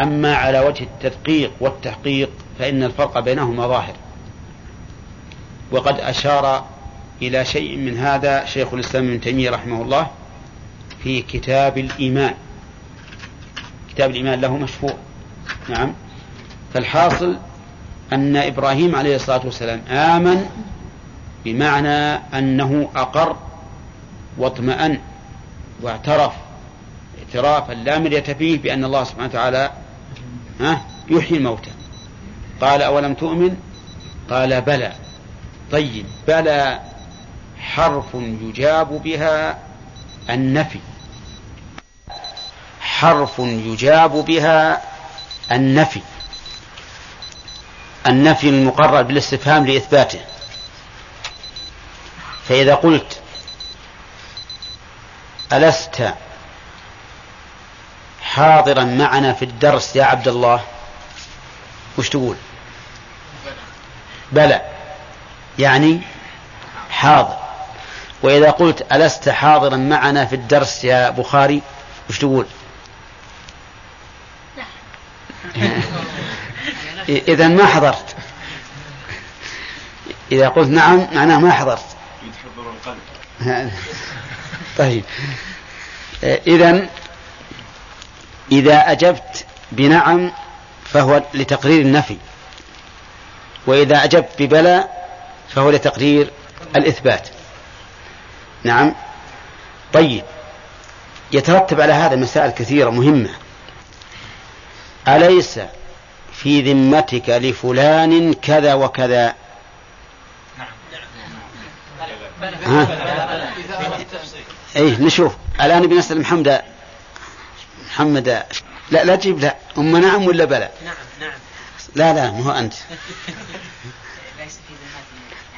أما على وجه التدقيق والتحقيق فإن الفرق بينهما ظاهر. وقد أشار إلى شيء من هذا شيخ الإسلام ابن تيمية رحمه الله في كتاب الإيمان. كتاب الإيمان له مشفوع. نعم. فالحاصل أن إبراهيم عليه الصلاة والسلام آمن بمعنى أنه أقر واطمأن واعترف اعترافا لا مرية فيه بأن الله سبحانه وتعالى يحيي الموتى. قال أولم تؤمن؟ قال بلى. طيب بلى حرف يجاب بها النفي. حرف يجاب بها النفي. النفي المقرر بالاستفهام لإثباته. فإذا قلت ألست حاضرا معنا في الدرس يا عبد الله. وش تقول؟ بلى. يعني حاضر. وإذا قلت ألست حاضرا معنا في الدرس يا بخاري وش تقول؟ إذا ما حضرت. إذا قلت نعم معناه ما حضرت. طيب. إذا إذا أجبت بنعم فهو لتقرير النفي وإذا أجبت ببلى فهو لتقرير الإثبات. نعم. طيب. يترتب على هذا مسائل كثيرة مهمة. أليس في ذمتك لفلان كذا وكذا؟ ها؟ إيه نشوف. الآن بنسأل محمد محمد لا لا تجيب لا. أم نعم ولا بلى؟ نعم نعم. لا لا ما هو أنت.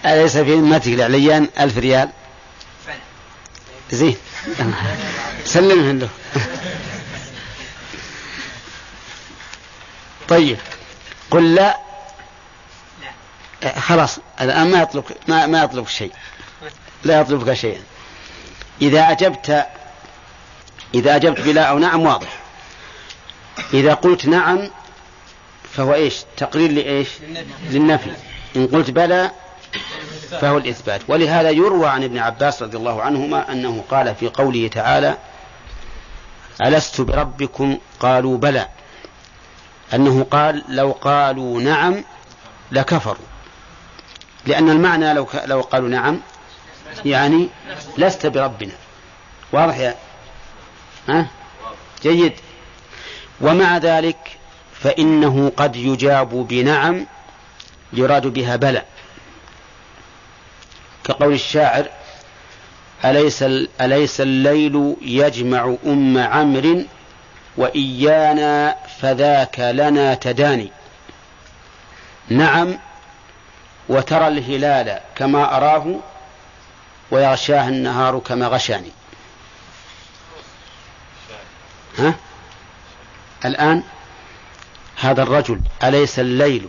أليس في ذمتك؟ لعليان ألف ريال. زين. سلمه له. طيب. قل لا. خلاص الآن ما يطلب ما, ما يطلب شيء. لا يطلبك شيئا. إذا أجبت إذا أجبت بلا أو نعم واضح. إذا قلت نعم فهو إيش؟ تقرير لإيش؟ للنفي. إن قلت بلى فهو الإثبات. ولهذا يروى عن ابن عباس رضي الله عنهما أنه قال في قوله تعالى ألست بربكم؟ قالوا بلى. أنه قال لو قالوا نعم لكفروا. لأن المعنى لو لو قالوا نعم يعني لست بربنا. واضح يا ها؟ جيد. ومع ذلك فإنه قد يجاب بنعم يراد بها بلى. كقول الشاعر أليس, أليس الليل يجمع أم عمرو وإيانا فذاك لنا تداني؟ نعم وترى الهلال كما أراه ويغشاه النهار كما غشاني. ها؟ الآن هذا الرجل أليس الليل؟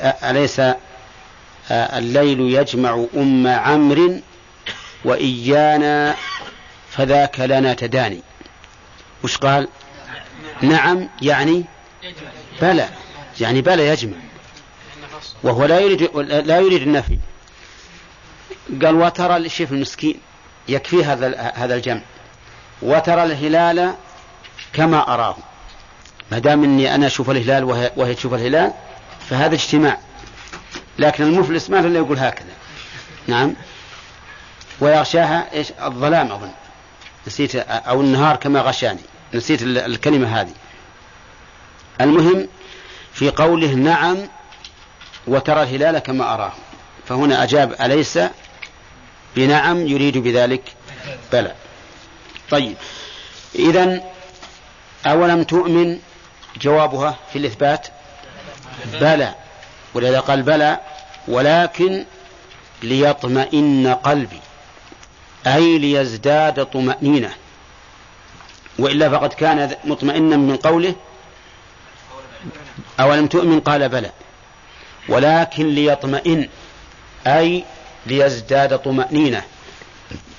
أليس الليل يجمع أم عمرو وإيانا فذاك لنا تداني؟ وش قال؟ نعم يعني؟ بلى يعني بلى يجمع. وهو لا يريد لا يريد النفي. قال وترى الشيف المسكين يكفي هذا هذا الجمع. وترى الهلال كما أراه. ما دام إني أنا أشوف الهلال وهي, وهي تشوف الهلال فهذا اجتماع. لكن المفلس ما إلا يقول هكذا. نعم. ويغشاها إيش؟ الظلام أظن. نسيت أو النهار كما غشاني. نسيت الكلمة هذه. المهم في قوله نعم وترى الهلال كما أراه. فهنا أجاب أليس بنعم يريد بذلك؟ بلى. طيب. إذا أولم تؤمن جوابها في الإثبات؟ بلى. ولذا قال بلى ولكن ليطمئن قلبي أي ليزداد طمأنينة. وإلا فقد كان مطمئنا من قوله أولم تؤمن؟ قال بلى. ولكن ليطمئن أي ليزداد طمأنينة.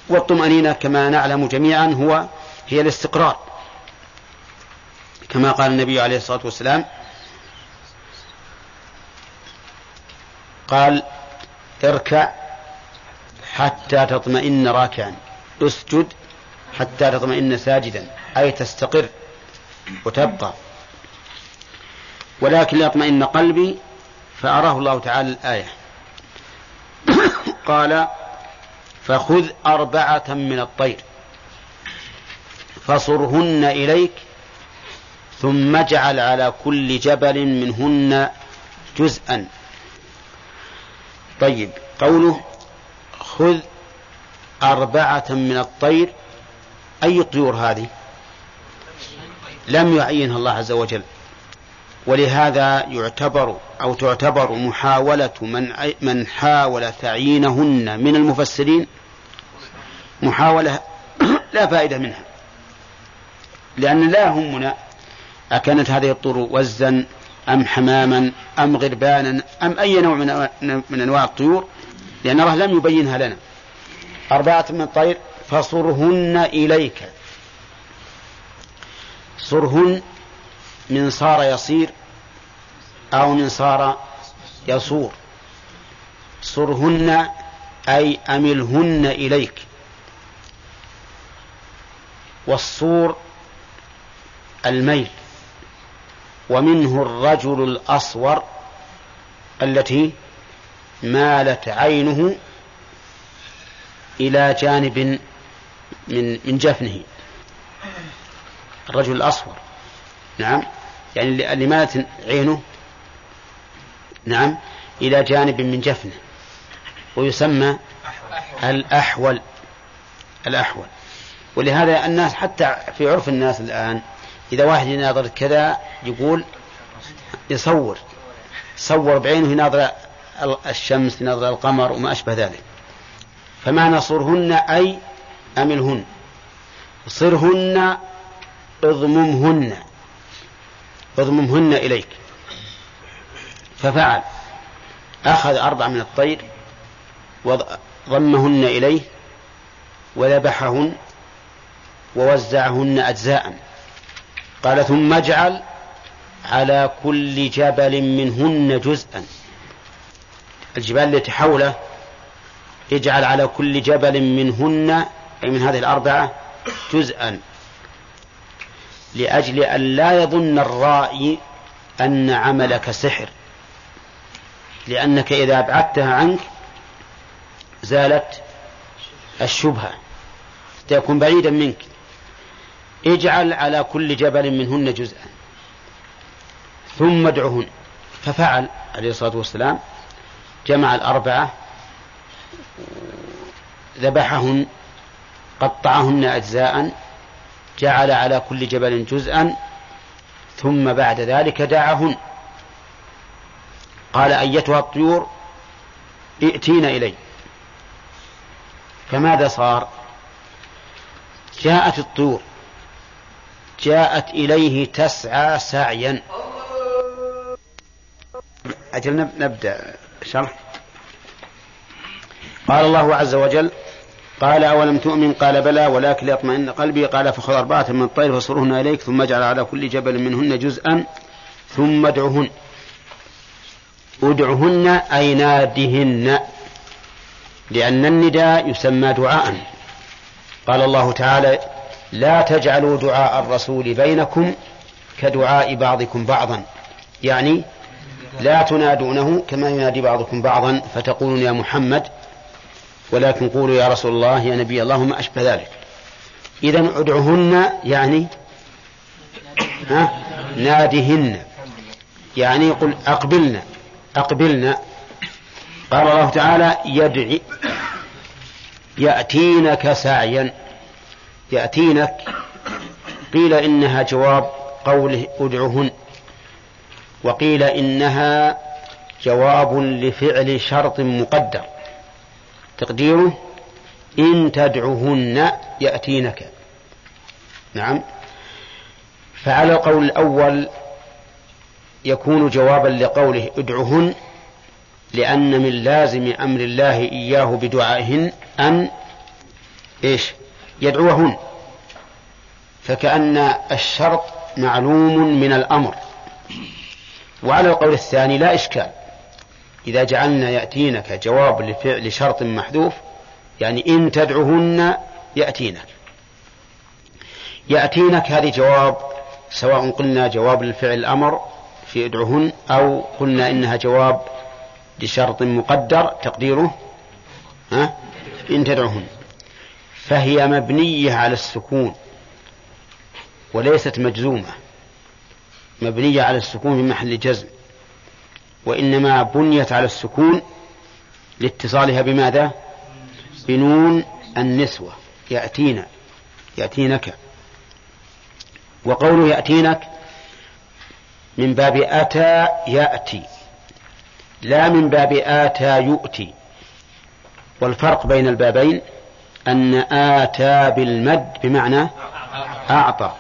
والطمأنينة كما نعلم جميعا هو هي الاستقرار. كما قال النبي عليه الصلاة والسلام قال اركع حتى تطمئن راكعا. اسجد حتى تطمئن ساجدا. أي تستقر وتبقى. ولكن ليطمئن قلبي فأراه الله تعالى الآية. قال فخذ أربعة من الطير فصرهن إليك ثم اجعل على كل جبل منهن جزءا. طيب قوله خذ أربعة من الطير أي طيور هذه؟ لم يعينها الله عز وجل. ولهذا يعتبر أو تعتبر محاولة من من حاول تعيينهن من المفسرين محاولة لا فائدة منها. لأن لا يهمنا أكانت هذه الطيور وزا أم حماما أم غربانا أم أي نوع من, من أنواع الطيور لأن الله لم يبينها لنا. أربعة من الطير فصرهن إليك. صرهن من صار يصير أو من صار يصور. صرهن أي أملهن إليك. والصور الميل. ومنه الرجل الأصور التي مالت عينه إلى جانب من من جفنه. الرجل الأصفر نعم. يعني اللي مالت عينه نعم إلى جانب من جفنه ويسمى الأحول. الأحول. ولهذا الناس حتى في عرف الناس الآن إذا واحد يناظر كذا يقول يصور صور بعينه يناظر الشمس يناظر القمر وما أشبه ذلك. فمعنى صرهن أي أملهن صرهن اضممهن. اضممهن إليك. ففعل. أخذ أربع من الطير وضمهن إليه وذبحهن ووزعهن أجزاء. قال ثم اجعل على كل جبل منهن جزءا. الجبال التي حوله اجعل على كل جبل منهن أي من هذه الأربعة جزءا. لأجل أن لا يظن الرائي أن عملك سحر. لأنك إذا أبعدتها عنك زالت الشبهة تكون بعيدا منك. اجعل على كل جبل منهن جزءا ثم ادعهن. ففعل عليه الصلاة والسلام جمع الأربعة ذبحهن قطعهن أجزاء جعل على كل جبل جزءا ثم بعد ذلك دعهن. قال أيتها الطيور ائتين إلي. فماذا صار؟ جاءت الطيور. جاءت إليه تسعى سعيا. أجل نبدأ. شرح. قال الله عز وجل قال أولم تؤمن؟ قال بلى ولكن ليطمئن قلبي. قال فخذ أربعة من الطير فصرهن إليك ثم اجعل على كل جبل منهن جزءا ثم ادعهن. ادعهن أي نادهن لأن النداء يسمى دعاء. قال الله تعالى لا تجعلوا دعاء الرسول بينكم كدعاء بعضكم بعضا. يعني لا تنادونه كما ينادي بعضكم بعضا فتقولون يا محمد ولكن قولوا يا رسول الله يا نبي الله ما أشبه ذلك. إذا ادعهن يعني ها؟ نادهن. يعني يقول أقبلنا. أقبلنا. قال الله تعالى يدعي يأتينك سعيا. يأتينك. قيل إنها جواب قوله ادعهن. وقيل إنها جواب لفعل شرط مقدر. تقديره إن تدعهن يأتينك. نعم. فعلى القول الأول يكون جوابا لقوله ادعهن لأن من لازم أمر الله إياه بدعائهن أن إيش؟ يدعوهن. فكأن الشرط معلوم من الأمر. وعلى القول الثاني لا إشكال. إذا جعلنا يأتينك جواب لفعل شرط محذوف يعني إن تدعهن يأتينك. يأتينك هذه جواب سواء قلنا جواب للفعل الأمر في ادعهن أو قلنا إنها جواب لشرط مقدر تقديره ها؟ إن تدعهن فهي مبنية على السكون وليست مجزومة. مبنية على السكون في محل جزم. وإنما بنيت على السكون لاتصالها بماذا؟ بنون النسوة. يأتينا يأتينك. وقوله يأتينك من باب أتى يأتي. لا من باب آتى يؤتي. والفرق بين البابين أن آتى بالمد بمعنى أعطى.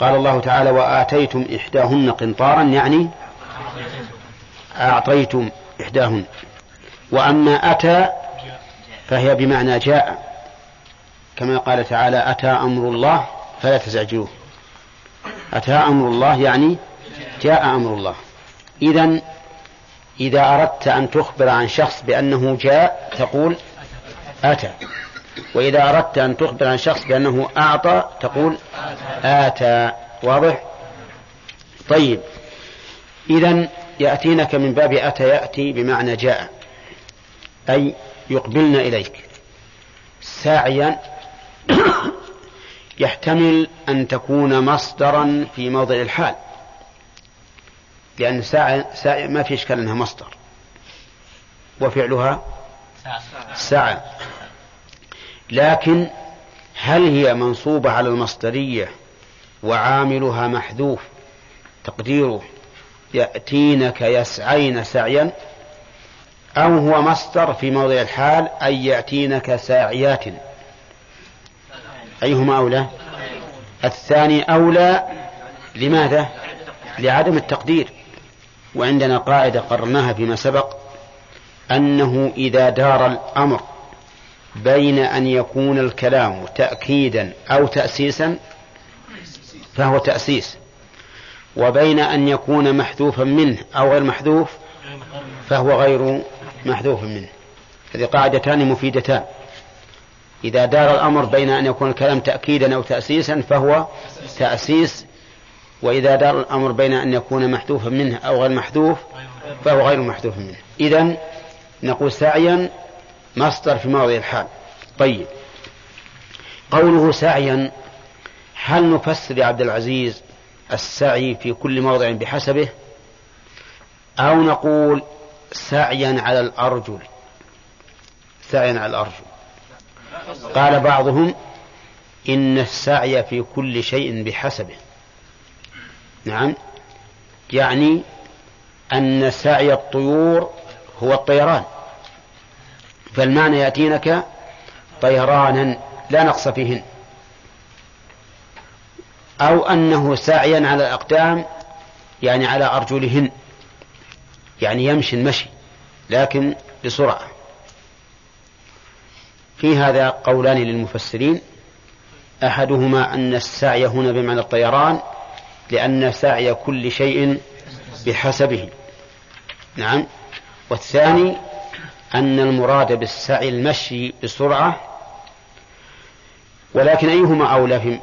قال الله تعالى وآتيتم إحداهن قنطارا يعني أعطيتم إحداهن. وأما أتى فهي بمعنى جاء. كما قال تعالى أتى أمر الله فلا تزعجوه. أتى أمر الله يعني جاء أمر الله. إذا إذا أردت أن تخبر عن شخص بأنه جاء تقول أتى. وإذا أردت أن تخبر عن شخص بأنه أعطى تقول آتى. واضح؟ طيب. إذا يأتينك من باب أتى يأتي بمعنى جاء. أي يقبلن إليك. ساعيا يحتمل أن تكون مصدرا في موضع الحال. لأن ساعة, ساعة ما في إشكال أنها مصدر. وفعلها ساعة. لكن هل هي منصوبة على المصدرية وعاملها محذوف؟ تقديره. يأتينك يسعين سعيا. أو هو مصدر في موضع الحال أي يأتينك ساعيات؟ أيهما أولى؟ الثاني أولى لماذا؟ لعدم التقدير. وعندنا قاعدة قررناها فيما سبق أنه إذا دار الأمر بين أن يكون الكلام تأكيدا أو تأسيسا فهو تأسيس وبين أن يكون محذوفا منه أو غير محذوف فهو غير محذوف منه. هذه قاعدتان مفيدتان. إذا دار الأمر بين أن يكون الكلام تأكيدا أو تأسيسا فهو تأسيس وإذا دار الأمر بين أن يكون محذوفا منه أو غير محذوف فهو غير محذوف منه. إذا نقول سعيا مصدر في موضع الحال. طيب. قوله سعيا هل نفسر يا عبد العزيز السعي في كل موضع بحسبه؟ أو نقول سعيا على الأرجل. سعيا على الأرجل. قال بعضهم إن السعي في كل شيء بحسبه. نعم. يعني أن سعي الطيور هو الطيران. فالمعنى يأتينك طيرانا لا نقص فيهن. أو أنه سعيا على الأقدام يعني على أرجلهن. يعني يمشي المشي لكن بسرعة. في هذا قولان للمفسرين. أحدهما أن السعي هنا بمعنى الطيران لأن سعي كل شيء بحسبه. نعم. والثاني أن المراد بالسعي المشي بسرعة ولكن أيهما أولى في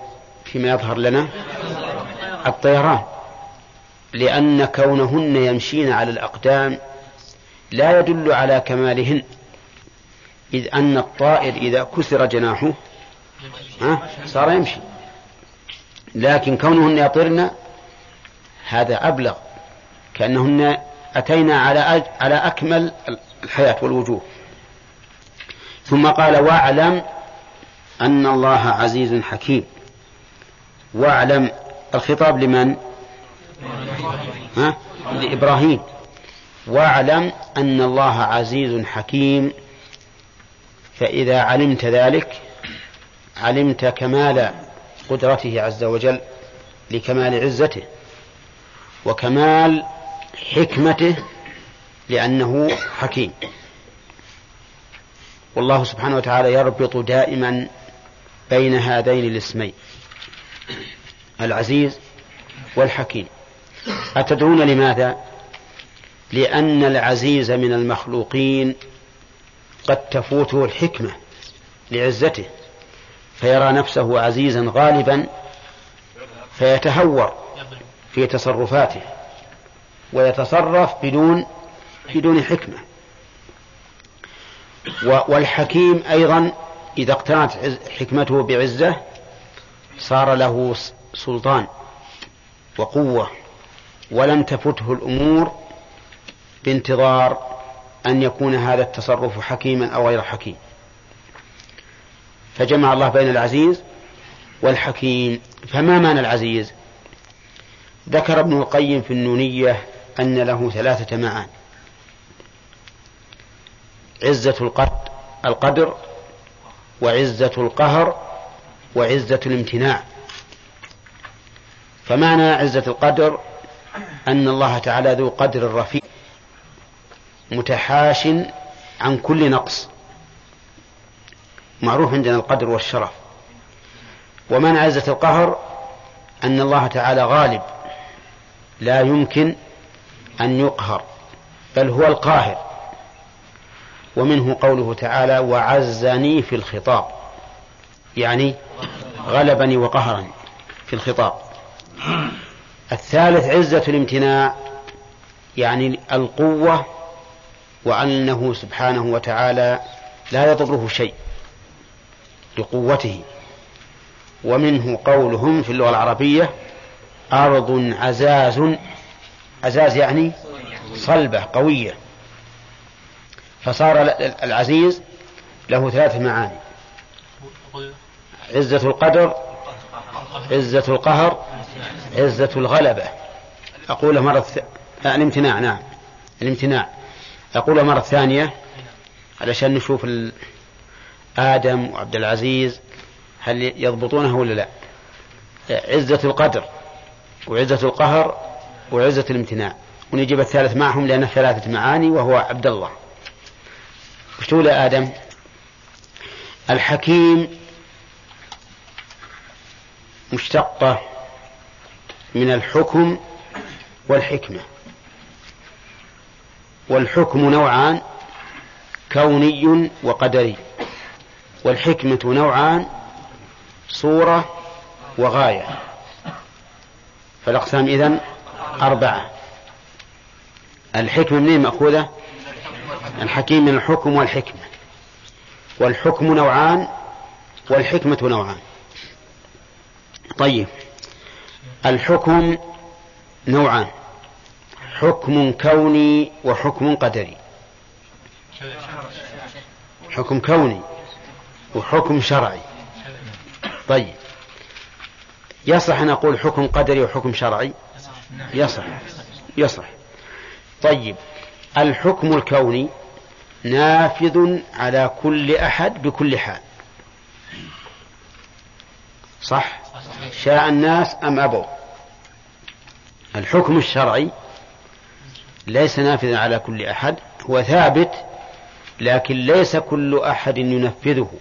فيما يظهر لنا؟ الطيران. لأن كونهن يمشين على الأقدام لا يدل على كمالهن إذ أن الطائر إذا كسر جناحه صار يمشي. لكن كونهن يطرن هذا أبلغ. كأنهن أتينا على على أكمل الحياة والوجوه. ثم قال واعلم أن الله عزيز حكيم. واعلم الخطاب لمن؟ ها؟ لإبراهيم. واعلم أن الله عزيز حكيم. فإذا علمت ذلك علمت كمال قدرته عز وجل لكمال عزته وكمال حكمته لأنه حكيم. والله سبحانه وتعالى يربط دائما بين هذين الاسمين العزيز والحكيم. أتدرون لماذا؟ لأن العزيز من المخلوقين قد تفوته الحكمة لعزته. فيرى نفسه عزيزا غالبا فيتهور في تصرفاته ويتصرف بدون بدون حكمة. والحكيم أيضا إذا اقتنعت حكمته بعزة صار له سلطان وقوة. ولم تفته الأمور بانتظار أن يكون هذا التصرف حكيما أو غير حكيم. فجمع الله بين العزيز والحكيم. فما معنى العزيز؟ ذكر ابن القيم في النونية أن له ثلاثة معاني عزة القدر وعزة القهر وعزة الامتناع. فمعنى عزة القدر أن الله تعالى ذو قدر رفيع متحاش عن كل نقص. معروف عندنا القدر والشرف. ومن عزة القهر أن الله تعالى غالب لا يمكن أن يقهر بل هو القاهر. ومنه قوله تعالى وعزني في الخطاب يعني غلبني وقهرني في الخطاب. الثالث عزة الامتناع يعني القوة وأنه سبحانه وتعالى لا يضره شيء. لقوته ومنه قولهم في اللغة العربية أرض عزاز عزاز يعني صلبة قوية. فصار العزيز له ثلاث معاني. عزة القدر عزة القهر عزة الغلبة. أقول مرة. الامتناع نعم الامتناع. أقول مرة ثانية علشان نشوف ال... آدم وعبد العزيز هل يضبطونه ولا لا؟ عزة القدر وعزة القهر وعزة الامتناع. ونجيب الثالث معهم لأنه ثلاثة معاني وهو عبد الله. وش تقول آدم؟ الحكيم مشتقة من الحكم والحكمة. والحكم نوعان كوني وقدري. والحكمة نوعان صورة وغاية. فالأقسام إذن أربعة. الحكمة منين مأخوذة؟ الحكيم من الحكم والحكمة. والحكم نوعان والحكمة نوعان. طيب. الحكم نوعان. حكم كوني وحكم قدري. حكم كوني. وحكم شرعي. طيب. يصح أن أقول حكم قدري وحكم شرعي؟ يصح. يصح. طيب. الحكم الكوني نافذ على كل أحد بكل حال. صح؟ شاء الناس أم أبوا؟ الحكم الشرعي ليس نافذا على كل أحد هو ثابت لكن ليس كل أحد ينفذه.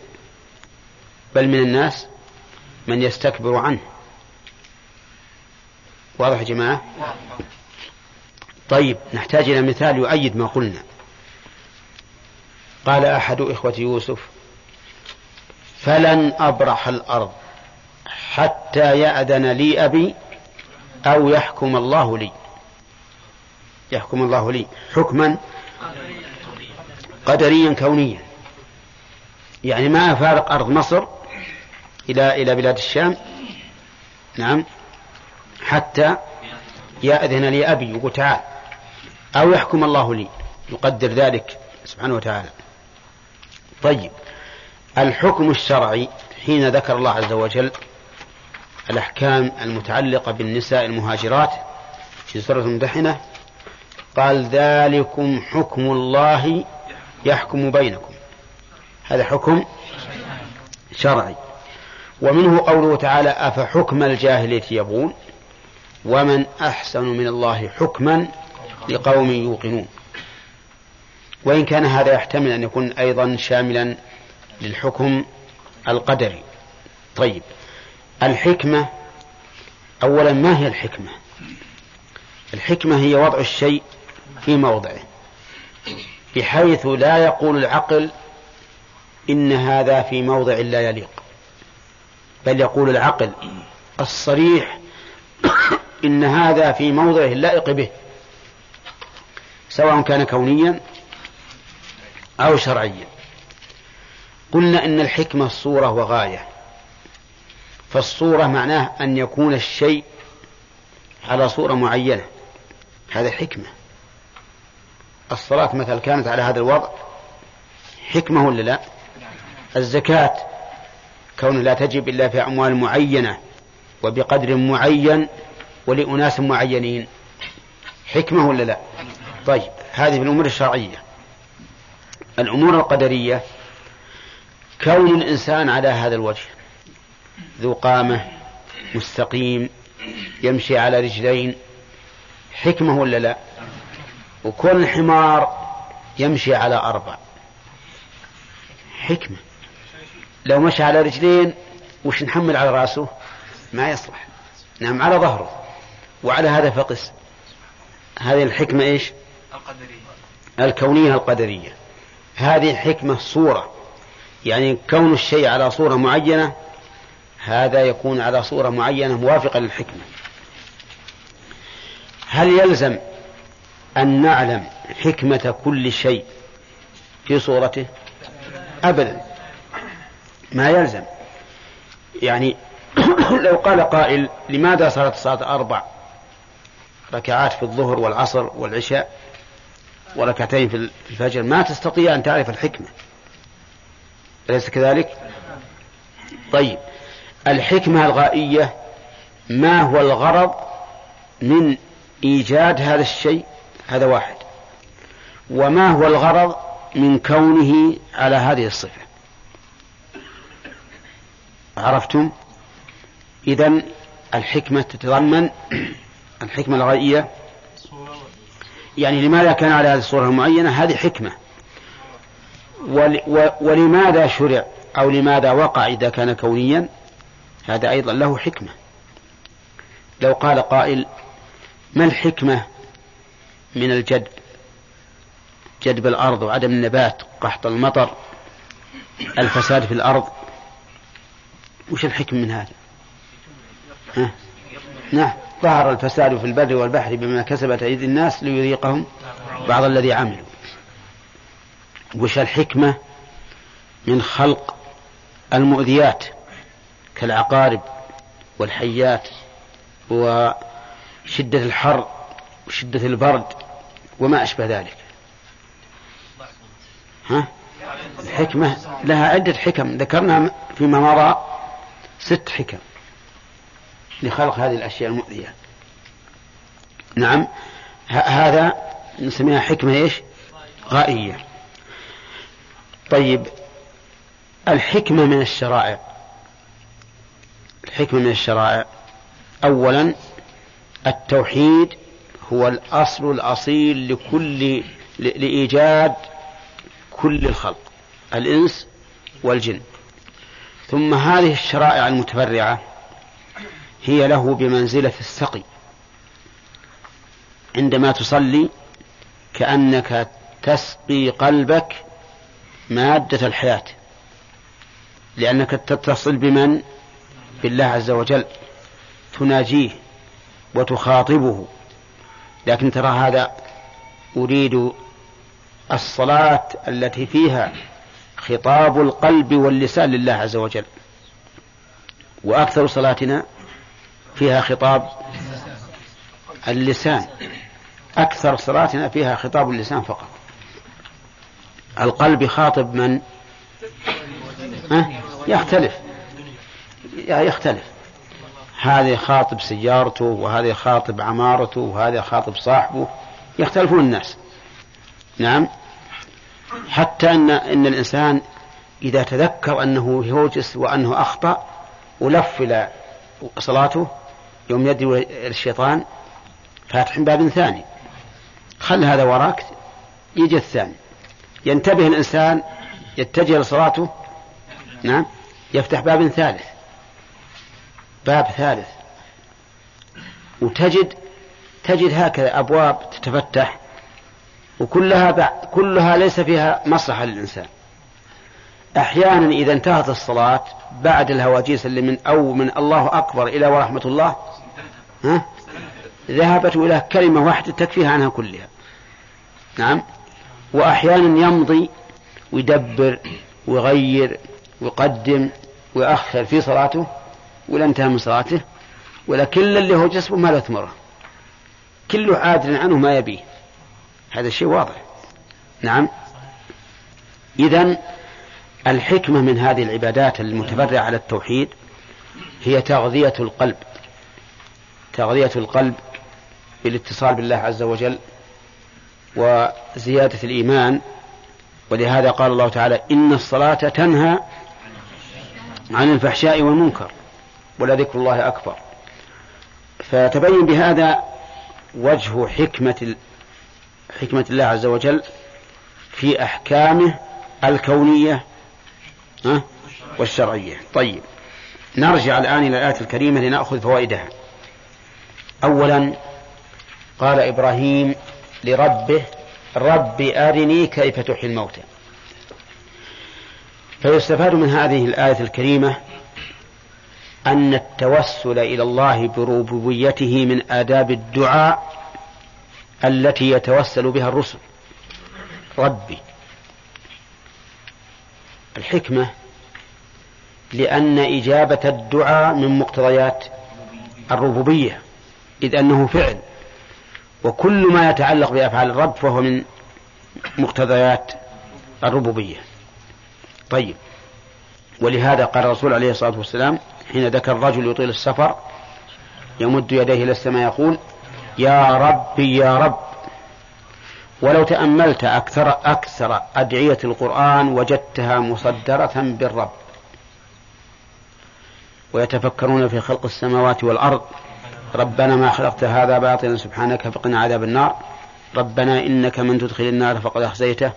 بل من الناس من يستكبر عنه. واضح يا جماعة؟ طيب نحتاج إلى مثال يؤيد ما قلنا. قال أحد إخوة يوسف فلن أبرح الأرض حتى يأذن لي أبي أو يحكم الله لي. يحكم الله لي. حكما قدريا كونيا. يعني ما أفارق أرض مصر إلى إلى بلاد الشام. نعم. حتى يأذن لي أبي يقول تعال. أو يحكم الله لي. يقدر ذلك سبحانه وتعالى. طيب. الحكم الشرعي حين ذكر الله عز وجل الأحكام المتعلقة بالنساء المهاجرات في سورة الممتحنة قال ذلكم حكم الله يحكم بينكم. هذا حكم شرعي. ومنه قوله تعالى أفحكم الجاهلية يبغون ومن أحسن من الله حكما لقوم يوقنون وإن كان هذا يحتمل أن يكون أيضا شاملا للحكم القدري. طيب الحكمة أولا ما هي الحكمة؟ الحكمة هي وضع الشيء في موضعه بحيث لا يقول العقل إن هذا في موضع لا يليق. بل يقول العقل الصريح إن هذا في موضعه اللائق به سواء كان كونيا أو شرعيا. قلنا إن الحكمة صورة وغاية فالصورة معناه أن يكون الشيء على صورة معينة هذا حكمة. الصلاة مثلا كانت على هذا الوضع حكمة ولا لا؟ الزكاة كون لا تجب إلا في أموال معينة وبقدر معين ولأناس معينين. حكمة ولا لا؟ طيب هذه في الأمور الشرعية. الأمور القدرية كون الإنسان على هذا الوجه ذو قامة مستقيم يمشي على رجلين حكمة ولا لا؟ وكل حمار يمشي على أربع. حكمة. لو مشى على رجلين وش نحمل على رأسه؟ ما يصلح. نعم على ظهره. وعلى هذا فقس. هذه الحكمة إيش؟ القدرية. الكونية القدرية. هذه حكمة صورة. يعني كون الشيء على صورة معينة هذا يكون على صورة معينة موافقة للحكمة. هل يلزم أن نعلم حكمة كل شيء في صورته؟ أبدا. ما يلزم. يعني لو قال قائل لماذا صارت الصلاة أربع ركعات في الظهر والعصر والعشاء وركعتين في الفجر؟ ما تستطيع أن تعرف الحكمة. أليس كذلك؟ طيب الحكمة الغائية ما هو الغرض من إيجاد هذا الشيء؟ هذا واحد. وما هو الغرض من كونه على هذه الصفة؟ عرفتم؟ إذا الحكمة تتضمن الحكمة الغائية يعني لماذا كان على هذه الصورة المعينة؟ هذه حكمة. ولماذا شرع؟ أو لماذا وقع إذا كان كونيا؟ هذا أيضا له حكمة. لو قال قائل ما الحكمة من الجدب جدب الأرض وعدم النبات قحط المطر الفساد في الأرض؟ وش الحكم من هذا؟ ها؟ نعم. ظهر الفساد في البر والبحر بما كسبت أيدي الناس ليذيقهم بعض الذي عملوا. وش الحكمة من خلق المؤذيات كالعقارب والحيات وشدة الحر وشدة البرد وما أشبه ذلك؟ ها؟ الحكمة لها عدة حكم. ذكرنا فيما مضى ست حكم لخلق هذه الأشياء المؤذية. نعم هذا نسميها حكمة إيش؟ غائية. طيب الحكمة من الشرائع. الحكمة من الشرائع. أولا التوحيد هو الأصل الأصيل لكل لإيجاد كل الخلق الإنس والجن. ثم هذه الشرائع المتفرعة هي له بمنزلة السقي. عندما تصلي كأنك تسقي قلبك مادة الحياة. لأنك تتصل بمن؟ بالله عز وجل. تناجيه وتخاطبه. لكن ترى هذا أريد الصلاة التي فيها خطاب القلب واللسان لله عز وجل. وأكثر صلاتنا فيها خطاب اللسان. أكثر صلاتنا فيها خطاب اللسان فقط. القلب يخاطب من؟ يختلف. يختلف. هذا يخاطب سيارته وهذا يخاطب عمارته وهذا يخاطب صاحبه. يختلفون الناس. نعم؟ حتى أن إن الإنسان إذا تذكر أنه يوجس وأنه أخطأ ولف إلى صلاته يوم يدعو الشيطان فاتح باب ثاني. خل هذا وراك يجي الثاني. ينتبه الإنسان يتجه لصلاته نعم يفتح باب ثالث. باب ثالث. وتجد تجد هكذا أبواب تتفتح وكلها كلها ليس فيها مصلحة للإنسان. أحيانا إذا انتهت الصلاة بعد الهواجيس اللي من أو من الله أكبر إلى ورحمة الله ها؟ ذهبت إلى كلمة واحدة تكفيها عنها كلها. نعم؟ وأحيانا يمضي ويدبر ويغير ويقدم ويأخر في صلاته ولا انتهى من صلاته ولا كل اللي هو جسمه ما له ثمرة. كله عادل عنه ما يبيه. هذا الشيء واضح. نعم. إذا الحكمة من هذه العبادات المتفرعة على التوحيد هي تغذية القلب. تغذية القلب بالاتصال بالله عز وجل وزيادة الإيمان. ولهذا قال الله تعالى إن الصلاة تنهى عن الفحشاء والمنكر ولذكر الله أكبر. فتبين بهذا وجه حكمة حكمة الله عز وجل في أحكامه الكونية والشرعية. طيب نرجع الآن إلى الآية الكريمة لنأخذ فوائدها. أولا قال إبراهيم لربه رب أرني كيف تحيي الموتى. فيستفاد من هذه الآية الكريمة أن التوسل إلى الله بربوبيته من آداب الدعاء التي يتوسل بها الرسل. ربي. الحكمة لأن إجابة الدعاء من مقتضيات الربوبية إذ أنه فعل. وكل ما يتعلق بأفعال الرب فهو من مقتضيات الربوبية. طيب. ولهذا قال الرسول عليه الصلاة والسلام حين ذكر الرجل يطيل السفر يمد يديه إلى السماء يقول يا ربي يا رب. ولو تأملت أكثر أكثر أدعية القرآن وجدتها مصدرة بالرب. ويتفكرون في خلق السماوات والأرض. ربنا ما خلقت هذا باطلا سبحانك فقنا عذاب النار. ربنا إنك من تدخل النار فقد أخزيته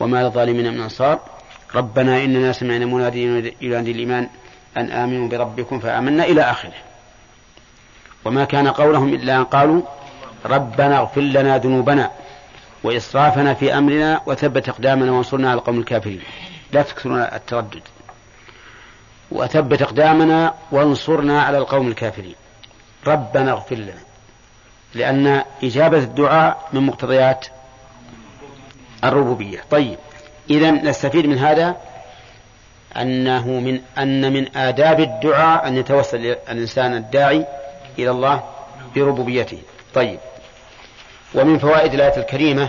وما للظالمين من أنصار. ربنا إننا سمعنا مناديا ينادي الإيمان أن آمنوا بربكم فآمنا إلى آخره. وما كان قولهم إلا أن قالوا ربنا اغفر لنا ذنوبنا وإسرافنا في أمرنا وثبت أقدامنا وانصرنا على القوم الكافرين. لا تكثرون التردد. وثبت أقدامنا وانصرنا على القوم الكافرين. ربنا اغفر لنا. لأن إجابة الدعاء من مقتضيات الربوبية. طيب إذا نستفيد من هذا أنه من أن من آداب الدعاء أن يتوسل الإنسان الداعي إلى الله بربوبيته. طيب. ومن فوائد الآية الكريمة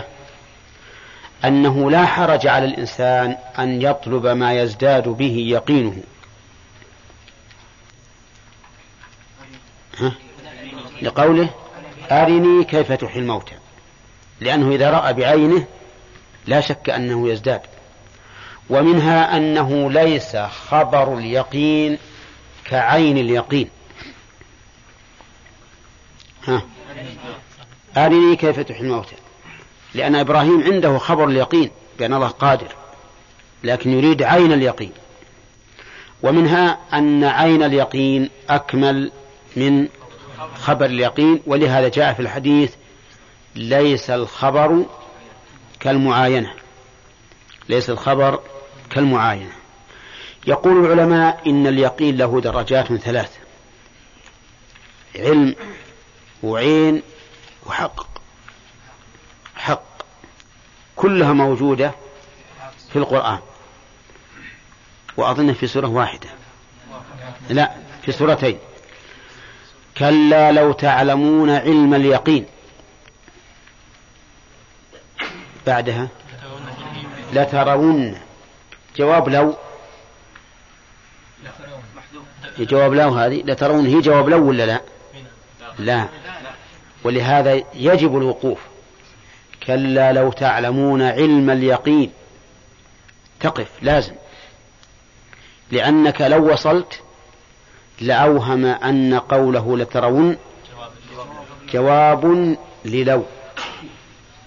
أنه لا حرج على الإنسان أن يطلب ما يزداد به يقينه. ها؟ لقوله أرني كيف تحيي الموتى. لأنه إذا رأى بعينه لا شك أنه يزداد. ومنها أنه ليس خبر اليقين كعين اليقين. ها؟ أرني كيف تحيي الموتى؟ لأن إبراهيم عنده خبر اليقين بأن الله قادر لكن يريد عين اليقين. ومنها أن عين اليقين أكمل من خبر اليقين ولهذا جاء في الحديث ليس الخبر كالمعاينة. ليس الخبر كالمعاينة. يقول العلماء إن اليقين له درجات ثلاث علم وعين وحق. حق. كلها موجودة في القرآن. وأظن في سورة واحدة. لا في سورتين. كلا لو تعلمون علم اليقين. بعدها لترون جواب لو. جواب لو هذه. لترون هي جواب لو ولا لا؟ لا. ولهذا يجب الوقوف. كلا لو تعلمون علم اليقين. تقف لازم. لأنك لو وصلت لأوهم أن قوله لترون جواب للو.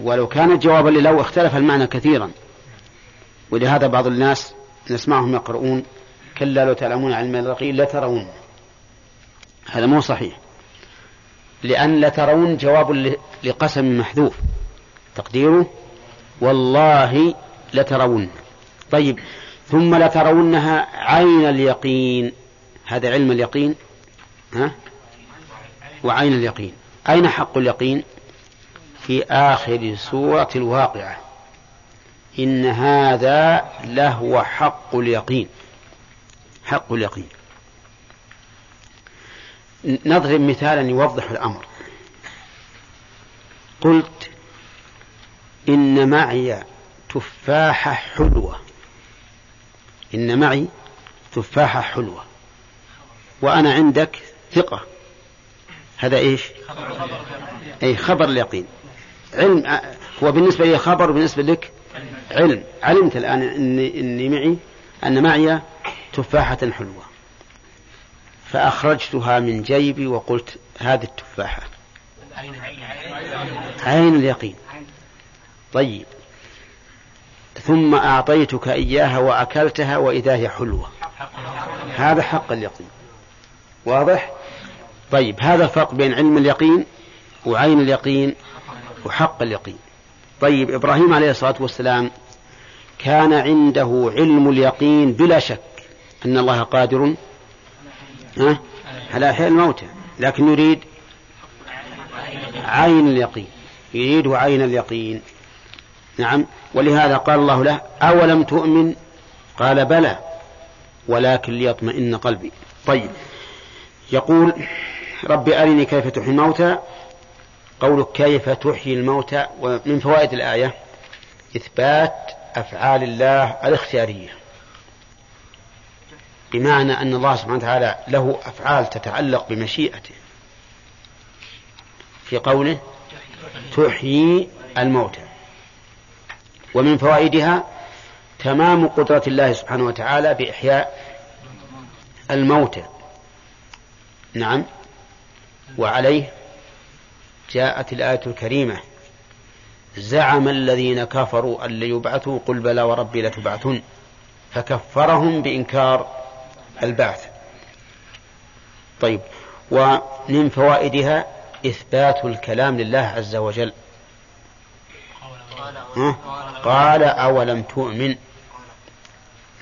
ولو كان جوابا للو اختلف المعنى كثيرا. ولهذا بعض الناس نسمعهم يقرؤون كلا لو تعلمون علم اليقين لترون. هذا مو صحيح. لأن لترون جواب لقسم محذوف. تقديره؟ والله لترون طيب ثم لترونها عين اليقين. هذا علم اليقين؟ ها؟ وعين اليقين. أين حق اليقين؟ في آخر سورة الواقعة. إن هذا لهو حق اليقين. حق اليقين. نضرب مثالا يوضح الأمر. قلت إن معي تفاحة حلوة. إن معي تفاحة حلوة. وأنا عندك ثقة. هذا إيش؟ أي خبر اليقين. علم هو بالنسبة لي خبر وبالنسبة لك علم. علمت الآن إني, إني معي أن معي تفاحة حلوة. فأخرجتها من جيبي وقلت هذه التفاحة. عين اليقين. طيب. ثم أعطيتك إياها وأكلتها وإذا هي حلوة. هذا حق اليقين. واضح؟ طيب هذا الفرق بين علم اليقين وعين اليقين وحق اليقين. طيب إبراهيم عليه الصلاة والسلام كان عنده علم اليقين بلا شك أن الله قادر على إحياء الموتى. لكن يريد عين اليقين. يريد عين اليقين. نعم. ولهذا قال الله له أولم تؤمن؟ قال بلى. ولكن ليطمئن قلبي. طيب. يقول رب أرني كيف تحيي الموتى؟ قولك كيف تحيي الموتى؟ ومن فوائد الآية إثبات أفعال الله الاختيارية. بمعنى أن الله سبحانه وتعالى له أفعال تتعلق بمشيئته. في قوله تحيي الموتى. ومن فوائدها تمام قدرة الله سبحانه وتعالى بإحياء الموتى. نعم. وعليه جاءت الآية الكريمة زعم الذين كفروا أن ليبعثوا قل بلى وربي لتبعثن. فكفرهم بإنكار البعث. طيب ومن فوائدها إثبات الكلام لله عز وجل. قال أولم تؤمن؟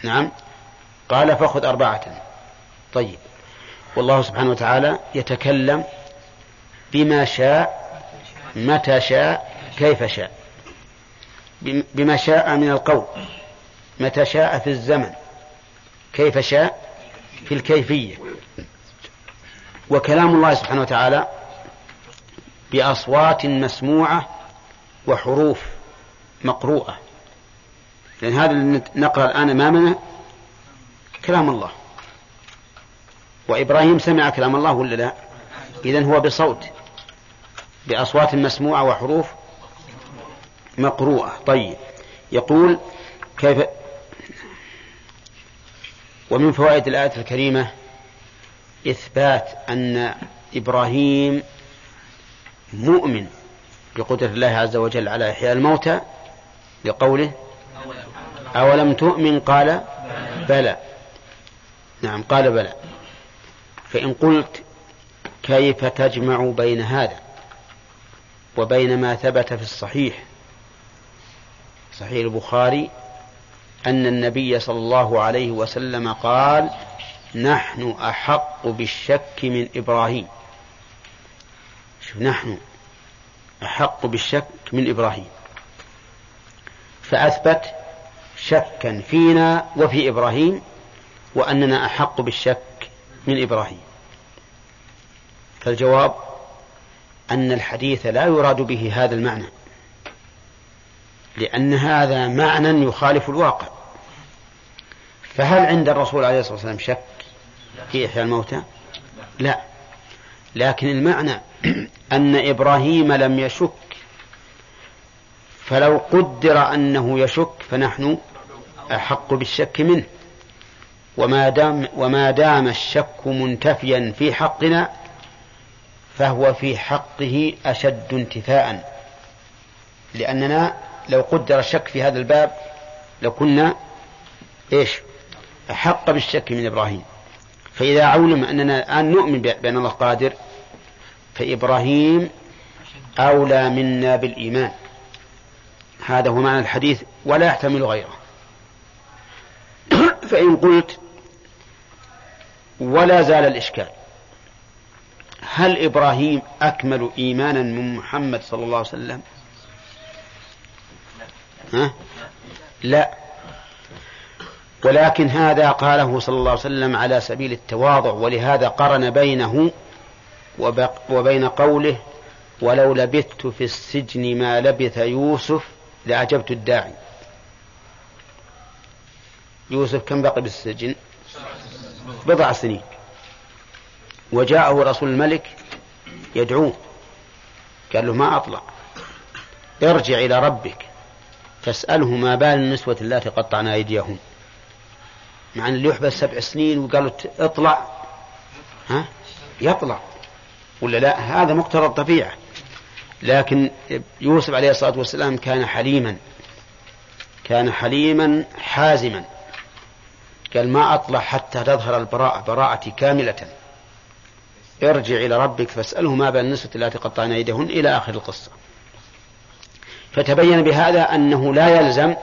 نعم. قال فخذ أربعة. طيب. والله سبحانه وتعالى يتكلم بما شاء متى شاء كيف شاء. بما شاء من القول متى شاء في الزمن كيف شاء في الكيفية. وكلام الله سبحانه وتعالى بأصوات مسموعة وحروف مقروءة. لأن هذا اللي نقرأ الآن أمامنا كلام الله. وإبراهيم سمع كلام الله ولا لا؟ إذن هو بصوت بأصوات مسموعة وحروف مقروءة. طيب. يقول كيف ومن فوائد الآية الكريمة إثبات أن إبراهيم مؤمن بقدرة الله عز وجل على إحياء الموتى لقوله أولم تؤمن؟ قال بلى. نعم قال بلى. فإن قلت كيف تجمع بين هذا وبين ما ثبت في الصحيح؟ صحيح البخاري أن النبي صلى الله عليه وسلم قال نحن أحق بالشك من إبراهيم. نحن أحق بالشك من إبراهيم. فأثبت شكا فينا وفي إبراهيم وأننا أحق بالشك من إبراهيم. فالجواب أن الحديث لا يراد به هذا المعنى. لأن هذا معنى يخالف الواقع. فهل عند الرسول عليه الصلاة والسلام شك في إحياء الموتى؟ لا. لكن المعنى أن إبراهيم لم يشك. فلو قدر أنه يشك فنحن أحق بالشك منه. وما دام وما دام الشك منتفيا في حقنا فهو في حقه أشد انتفاء. لأننا لو قدر الشك في هذا الباب لكنا إيش؟ أحق بالشك من إبراهيم. فإذا علم أننا الآن نؤمن بأن الله قادر فإبراهيم أولى منا بالإيمان. هذا هو معنى الحديث ولا يحتمل غيره. فإن قلت ولا زال الإشكال. هل إبراهيم أكمل إيمانا من محمد صلى الله عليه وسلم؟ ها؟ لا. ولكن هذا قاله صلى الله عليه وسلم على سبيل التواضع ولهذا قرن بينه وبين قوله ولو لبثت في السجن ما لبث يوسف لأجبت الداعي. يوسف كم بقي بالسجن؟ بضع سنين. وجاءه رسول الملك يدعوه قال له ما أطلع ارجع إلى ربك. فاسأله ما بال النسوة اللاتي قطعن أيديهن. مع أن اللي يحبس سبع سنين وقالوا اطلع. ها؟ يطلع. ولا لا؟ هذا مقتضى الطبيعة لكن يوسف عليه الصلاة والسلام كان حليما. كان حليما حازما. قال ما أطلع حتى تظهر البراءة براءتي كاملة. ارجع إلى ربك فاسأله ما بال النسوة التي قطعن أيديهن إلى آخر القصة. فتبين بهذا أنه لا يلزم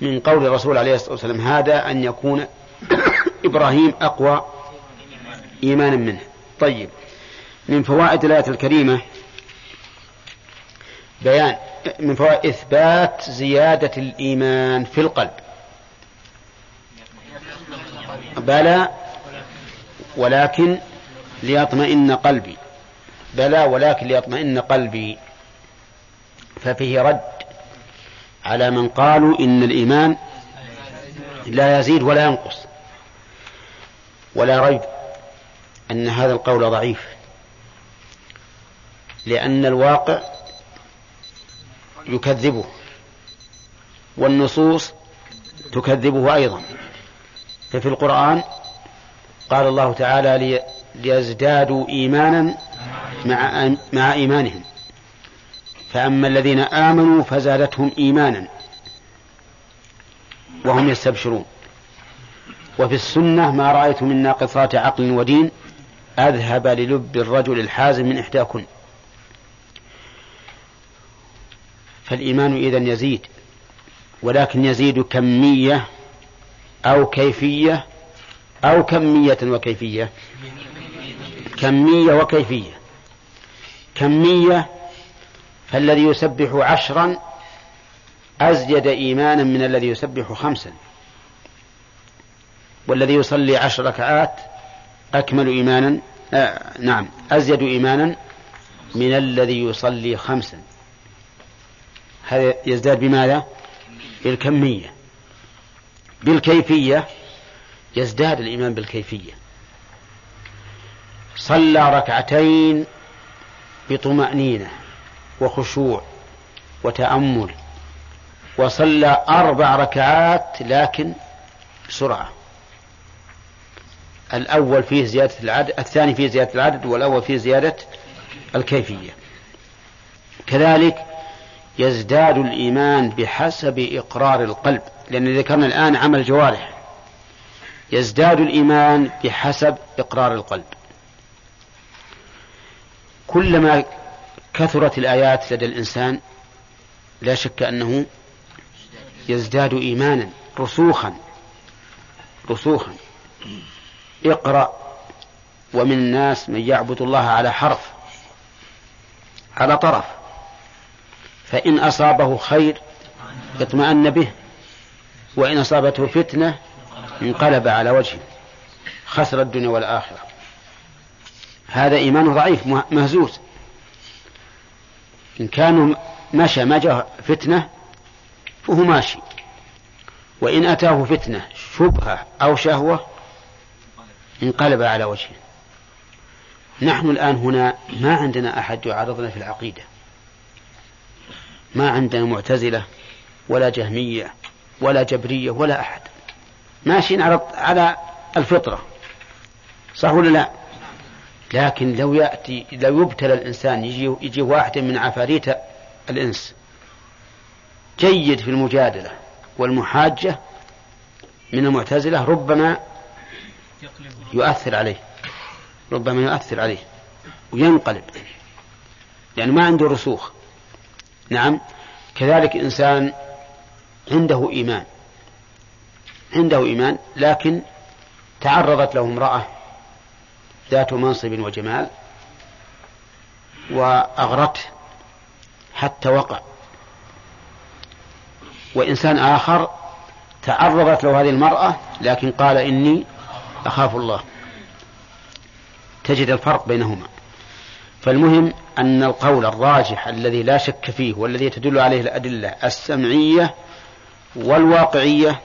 من قول الرسول عليه الصلاة والسلام هذا أن يكون إبراهيم أقوى إيمانا منه. طيب من فوائد الآية الكريمة بيان من فوائد إثبات زيادة الإيمان في القلب. بلى ولكن ليطمئن قلبي. بلى ولكن ليطمئن قلبي. ففيه رد على من قالوا إن الإيمان لا يزيد ولا ينقص. ولا ريب أن هذا القول ضعيف لأن الواقع يكذبه والنصوص تكذبه أيضا. ففي القرآن قال الله تعالى ليزدادوا إيمانا مع مع إيمانهم. فأما الذين آمنوا فزادتهم إيمانا وهم يستبشرون. وفي السنة ما رأيت من ناقصات عقل ودين أذهب للب الرجل الحازم من إحداكن. فالإيمان إذا يزيد ولكن يزيد كمية أو كيفية أو كمية وكيفية. كمية وكيفية. كمية فالذي يسبح عشرا أزيد إيمانا من الذي يسبح خمسا. والذي يصلي عشر ركعات أكمل إيمانا آه نعم أزيد إيمانا من الذي يصلي خمسا. هذا يزداد بماذا؟ بالكمية. بالكيفية يزداد الإيمان بالكيفية. صلى ركعتين بطمأنينة. وخشوع وتأمل وصلى أربع ركعات لكن بسرعة. الأول فيه زيادة العدد الثاني فيه زيادة العدد والأول فيه زيادة الكيفية. كذلك يزداد الإيمان بحسب إقرار القلب لأن ذكرنا الآن عمل الجوارح يزداد الإيمان بحسب إقرار القلب. كلما كثرت الآيات لدى الإنسان لا شك أنه يزداد إيمانا رسوخا رسوخا. اقرأ ومن الناس من يعبد الله على حرف على طرف. فإن أصابه خير اطمأن به وإن أصابته فتنة انقلب على وجهه خسر الدنيا والآخرة. هذا إيمان ضعيف مهزوز. إن كان مشى ما جاء فتنة فهو ماشي. وإن أتاه فتنة شبهة أو شهوة انقلب على وجهه. نحن الآن هنا ما عندنا أحد يعارضنا في العقيدة. ما عندنا معتزلة ولا جهمية ولا جبرية ولا أحد. ماشيين على على الفطرة صح ولا لا؟ لكن لو يأتي لو يبتلى الإنسان يجي يجي واحد من عفاريت الإنس. جيد في المجادلة والمحاجة من المعتزلة ربما يؤثر عليه ربما يؤثر عليه وينقلب يعني ما عنده رسوخ. نعم كذلك إنسان عنده إيمان عنده إيمان لكن تعرضت له امرأة ذات منصب وجمال وأغرته حتى وقع. وإنسان آخر تعرضت له هذه المرأة لكن قال إني أخاف الله. تجد الفرق بينهما. فالمهم أن القول الراجح الذي لا شك فيه والذي تدل عليه الأدلة السمعية والواقعية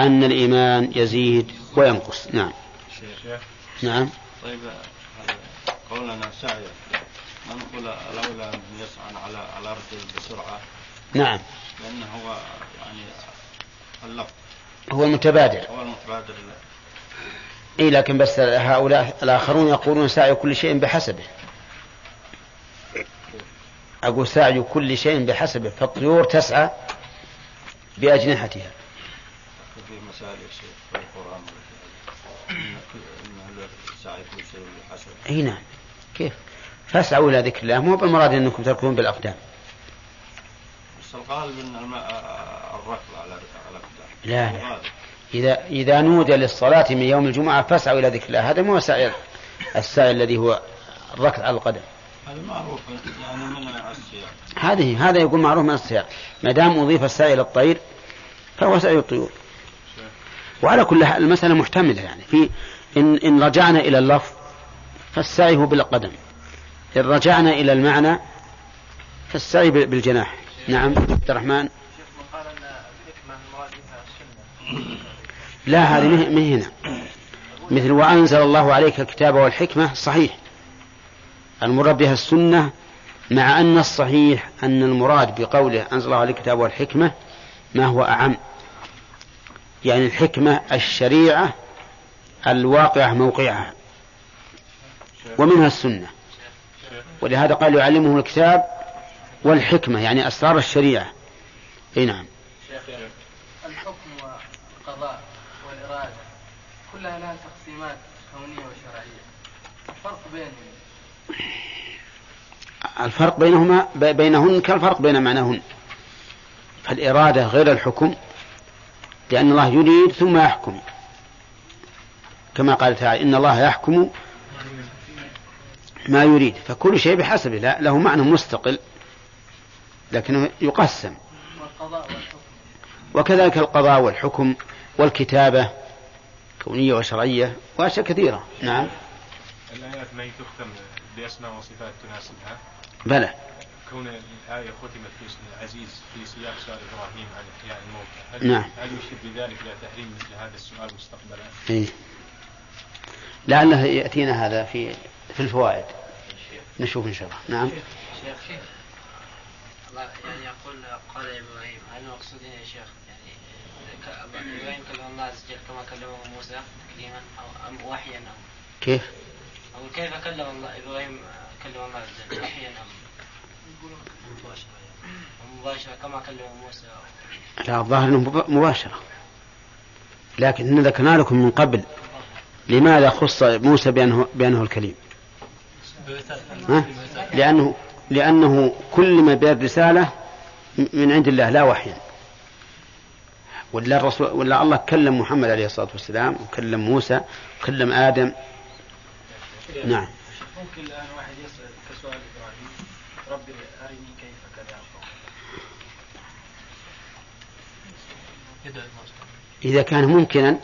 أن الإيمان يزيد وينقص. نعم. شيخ. نعم. طيب قولنا سعي ما نقول الأولى أن يسعى على على الأرض بسرعة؟ نعم. لأنه هو يعني اللفظ هو المتبادر هو المتبادر اي لكن بس هؤلاء الآخرون يقولون سعي كل شيء بحسبه. أقول سعي كل شيء بحسبه فالطيور تسعى بأجنحتها. في مسائل يا شيخ في القرآن إن إن سعي كل شيء بحسب إي نعم. كيف؟ فاسعوا إلى ذكر الله مو بالمراد إنكم تركون بالأقدام. بس الغالب أن الماء الركض على على الأقدام. لا لا. إذا إذا نودي للصلاة من يوم الجمعة فاسعوا إلى ذكر الله. هذا مو سعي السعي الذي هو الركض على القدم. هذا معروف يعني من السياق. هذه هذا يقول معروف من السياق. ما دام أضيف السعي إلى الطير فهو سعي الطيور. وعلى كل حال المسألة محتملة يعني. في إن إن رجعنا إلى اللفظ فالسعي هو بالقدم. إن رجعنا إلى المعنى فالسعي بالجناح. نعم عبد الرحمن. لا هذه من هنا. مثل وأنزل الله عليك الكتاب والحكمة صحيح. المراد بها السنة مع أن الصحيح أن المراد بقوله أنزل الله عليك الكتاب والحكمة ما هو أعم. يعني الحكمة الشريعة الواقعة موقعها. ومنها السنة. ولهذا قال يعلمه الكتاب والحكمة يعني أسرار الشريعة. أي نعم. الحكم والقضاء والإرادة كلها لها تقسيمات كونية وشرعية. الفرق بينهم؟ الفرق بينهما بينهن كالفرق بين معناهن. فالإرادة غير الحكم لأن الله يريد ثم يحكم. كما قال تعالى إن الله يحكم ما يريد. فكل شيء بحسبه. لا له معنى مستقل لكنه يقسم. وكذلك القضاء والحكم والكتابة كونية وشرعية وأشياء كثيرة. نعم. الآيات ما تختم بأسماء وصفات تناسبها؟ بلى. كون الآية ختمت باسم العزيز في سياق سؤال إبراهيم عن إحياء الموتى هل, نعم. هل يشير بذلك إلى تحريم مثل هذا السؤال مستقبلا؟ إيه. لعله يأتينا هذا في في الفوائد. نشوف إن شاء الله. نعم. شيخ الله يعني يقول قال إبراهيم هل المقصود يا شيخ؟ يعني إبراهيم كلم الله عز وجل كما كلمه موسى تكليما أو أم وحيا ام كيف؟ أو كيف كلم الله إبراهيم كلم الله عز وجل؟ وحيا ام مباشرة. مباشرة كما كلم موسى لا الظاهر مباشرة. لكن ذكرنا لكم من قبل لماذا خص موسى بأنه, بأنه الكليم؟ ها؟ لأنه لأنه كلم بالرسالة من عند الله لا وحيا ولا الرسول ولا الله كلم محمد عليه الصلاة والسلام وكلم موسى وكلم آدم. نعم. ممكن الآن واحد يسأل كسؤال إبراهيم. ربي أرني كيف كذا إذا كان ممكنا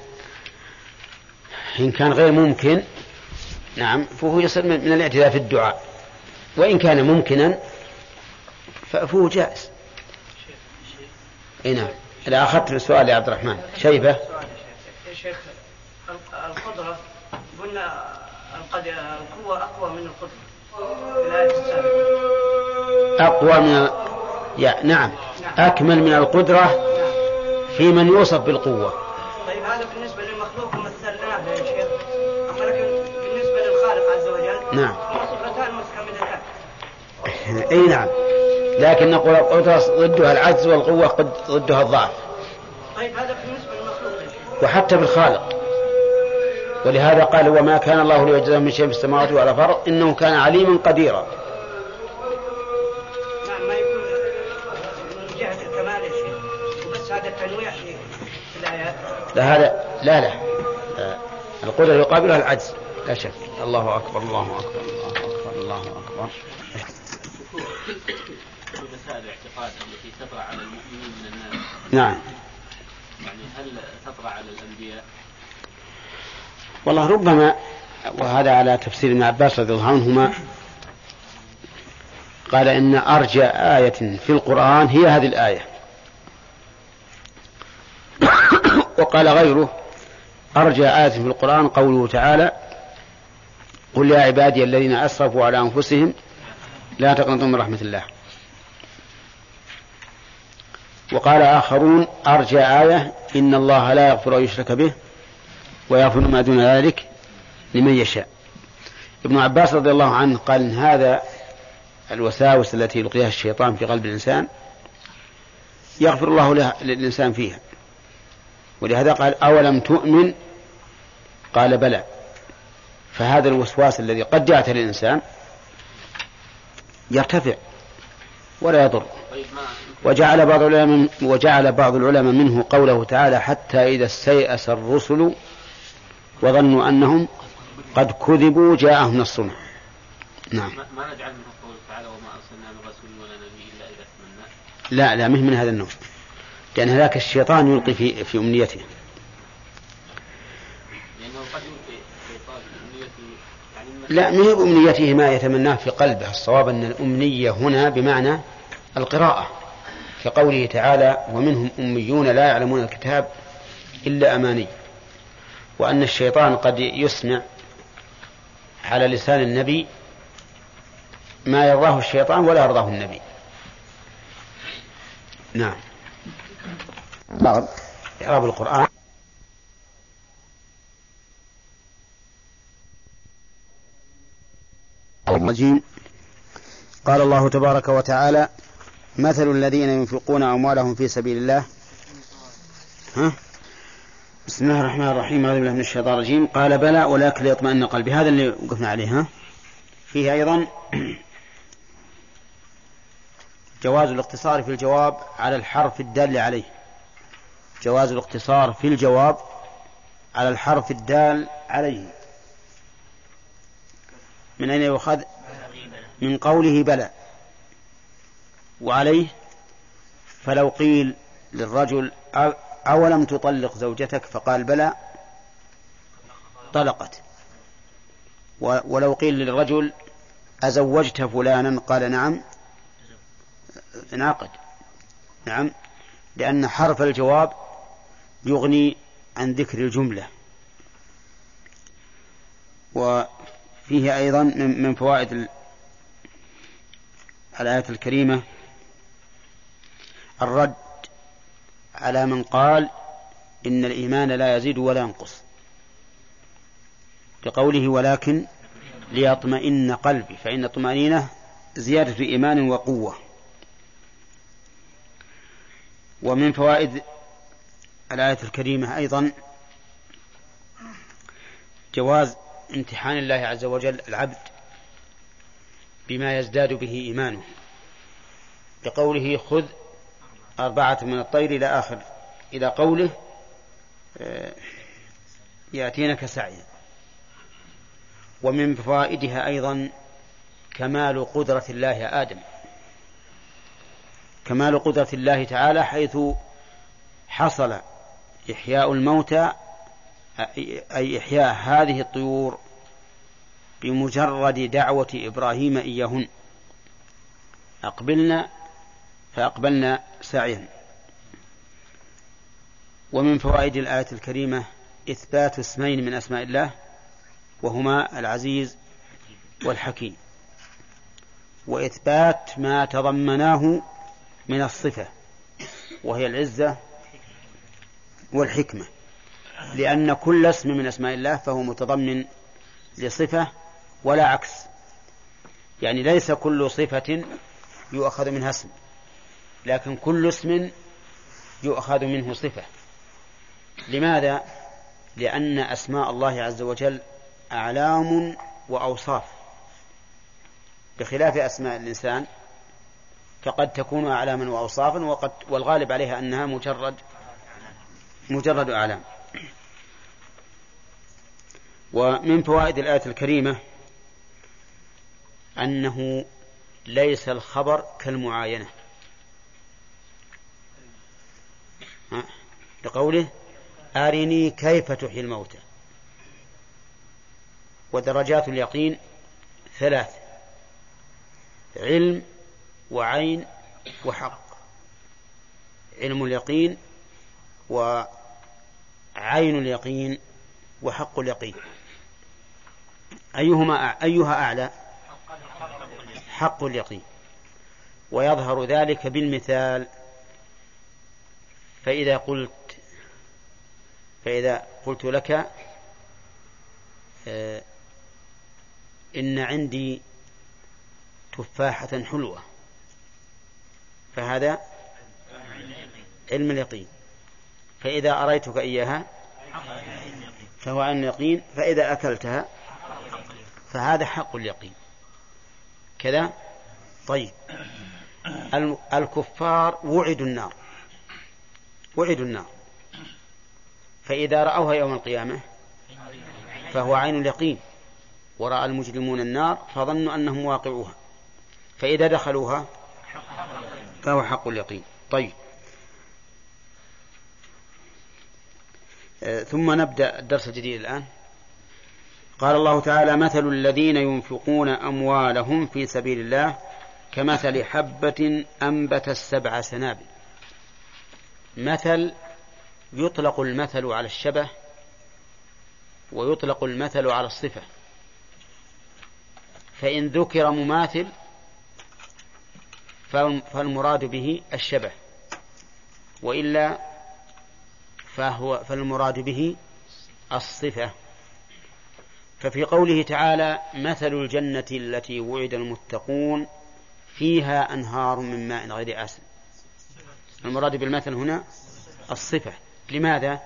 إن كان غير ممكن نعم فهو يصير من الاعتداء في الدعاء. وإن كان ممكنا فهو جائز. اي نعم. إذا أخذت السؤال يا عبد الرحمن. شيبة؟ يا شيخ القدرة قلنا القوة أقوى من السابقة أقوى من يا نعم. أكمل من القدرة في من يوصف بالقوة. طيب هذا بالنسبة للمخلوق نعم. إي نعم. لكن نقول القدرة ضدها العجز والقوة قد ضدها الضعف. طيب هذا بالنسبة للمخلوق. وحتى بالخالق. ولهذا قال وما كان الله ليعجزه من شيء في السماوات ولا في الأرض إنه كان عليما قديرا. نعم ما يكون من جهة الكمال وبس هذا التنويع في الآيات. لا هذا لا لا. آه، القدرة يقابلها العجز. لا شك. الله أكبر الله أكبر الله أكبر الله أكبر. مسائل الاعتقاد التي تطرأ على المؤمنين من الناس نعم. يعني هل تطرأ على الأنبياء؟ والله ربما وهذا على تفسير ابن عباس رضي الله عنهما قال إن أرجى آية في القرآن هي هذه الآية. وقال غيره أرجى آية في القرآن قوله تعالى قل يا عبادي الذين أسرفوا على أنفسهم لا تقنطوا من رحمة الله. وقال آخرون أرجى آية إن الله لا يغفر أن يشرك به ويغفر ما دون ذلك لمن يشاء. ابن عباس رضي الله عنه قال إن هذا الوساوس التي يلقيها الشيطان في قلب الإنسان يغفر الله له للإنسان فيها. ولهذا قال أولم تؤمن؟ قال بلى. فهذا الوسواس الذي قد جاءت للإنسان يرتفع ولا يضر. وجعل بعض العلماء وجعل بعض العلماء منه قوله تعالى حتى إذا استيأس الرسل وظنوا أنهم قد كذبوا جاءهم نصرنا. نعم. ما نجعل منه قوله تعالى وما أرسلنا من رسول ولا نبي إلا إذا تمنى لا لا مه من هذا النوع. لأن هذاك الشيطان يلقي في في أمنيته لأنه قد يلقي الشيطان أمنيته يعني من- لا ما هي بأمنيته ما يتمناه في قلبه. الصواب أن الأمنية هنا بمعنى القراءة كقوله تعالى ومنهم أميون لا يعلمون الكتاب إلا أماني. وأن الشيطان قد يسمع على لسان النبي ما يرضاه الشيطان ولا يرضاه النبي. نعم. بعض. إعراب القرآن. الرجيم قال الله تبارك وتعالى مثل الذين ينفقون أموالهم في سبيل الله. ها؟ بسم الله الرحمن الرحيم. أعوذ بالله من الشيطان الرجيم. قال بلى ولكن ليطمئن قلبي. هذا اللي وقفنا عليه ها؟ فيه أيضا جواز الاقتصار في الجواب على الحرف الدال عليه. جواز الاقتصار في الجواب على الحرف الدال عليه. من أين يؤخذ؟ من قوله بلى. وعليه؟ فلو قيل للرجل أولم تطلق زوجتك؟ فقال بلى. طلقت. و- ولو قيل للرجل أزوجت فلانا؟ قال نعم. انعقد نعم. لأن حرف الجواب يغني عن ذكر الجملة. وفيه أيضا من من فوائد ال- الآية الكريمة الرد على من قال إن الإيمان لا يزيد ولا ينقص. لقوله ولكن ليطمئن قلبي فإن الطمأنينة زيادة إيمان وقوة. ومن فوائد الآية الكريمة أيضا جواز امتحان الله عز وجل العبد بما يزداد به إيمانه. لقوله خذ أربعة من الطير إلى آخر. إلى قوله آه، يأتينك سعيا. ومن فوائدها أيضا كمال قدرة الله آدم. كمال قدرة الله تعالى حيث حصل إحياء الموتى أي إحياء هذه الطيور بمجرد دعوة إبراهيم إياهن. أقبلنا فأقبلنا سعيا. ومن فوائد الآية الكريمة إثبات اسمين من أسماء الله وهما العزيز والحكيم. وإثبات ما تضمناه من الصفة وهي العزة والحكمة. لأن كل اسم من أسماء الله فهو متضمن لصفة ولا عكس. يعني ليس كل صفة يؤخذ منها اسم لكن كل اسم يؤخذ منه صفة. لماذا؟ لأن أسماء الله عز وجل أعلام وأوصاف. بخلاف أسماء الإنسان فقد تكون أعلاما وأوصافا وقد والغالب عليها أنها مجرد مجرد أعلام. ومن فوائد الآية الكريمة أنه ليس الخبر كالمعاينة. لقوله أرني كيف تحيي الموتى. ودرجات اليقين ثلاث علم وعين وحق. علم اليقين وعين اليقين وحق اليقين. أيهما أيها أعلى؟ حق اليقين. ويظهر ذلك بالمثال. فإذا قلت فإذا قلت لك آه، إن عندي تفاحة حلوة فهذا علم اليقين. فإذا أريتك إياها فهو عن اليقين فإذا أكلتها فهذا حق اليقين. كذا؟ طيب. الكفار وعدوا النار. وعدوا النار. فإذا رأوها يوم القيامة فهو عين اليقين. ورأى المجرمون النار فظنوا أنهم واقعوها. فإذا دخلوها فهو حق اليقين. طيب. ثم نبدأ الدرس الجديد الآن. قال الله تعالى مثل الذين ينفقون أموالهم في سبيل الله كمثل حبة أنبت السبع سنابل. مثل يطلق المثل على الشبه ويطلق المثل على الصفة. فإن ذكر مماثل فالمراد به الشبه. وإلا فهو فالمراد به الصفة. ففي قوله تعالى مثل الجنة التي وعد المتقون فيها أنهار من ماء غير آسن. المراد بالمثل هنا الصفة. لماذا؟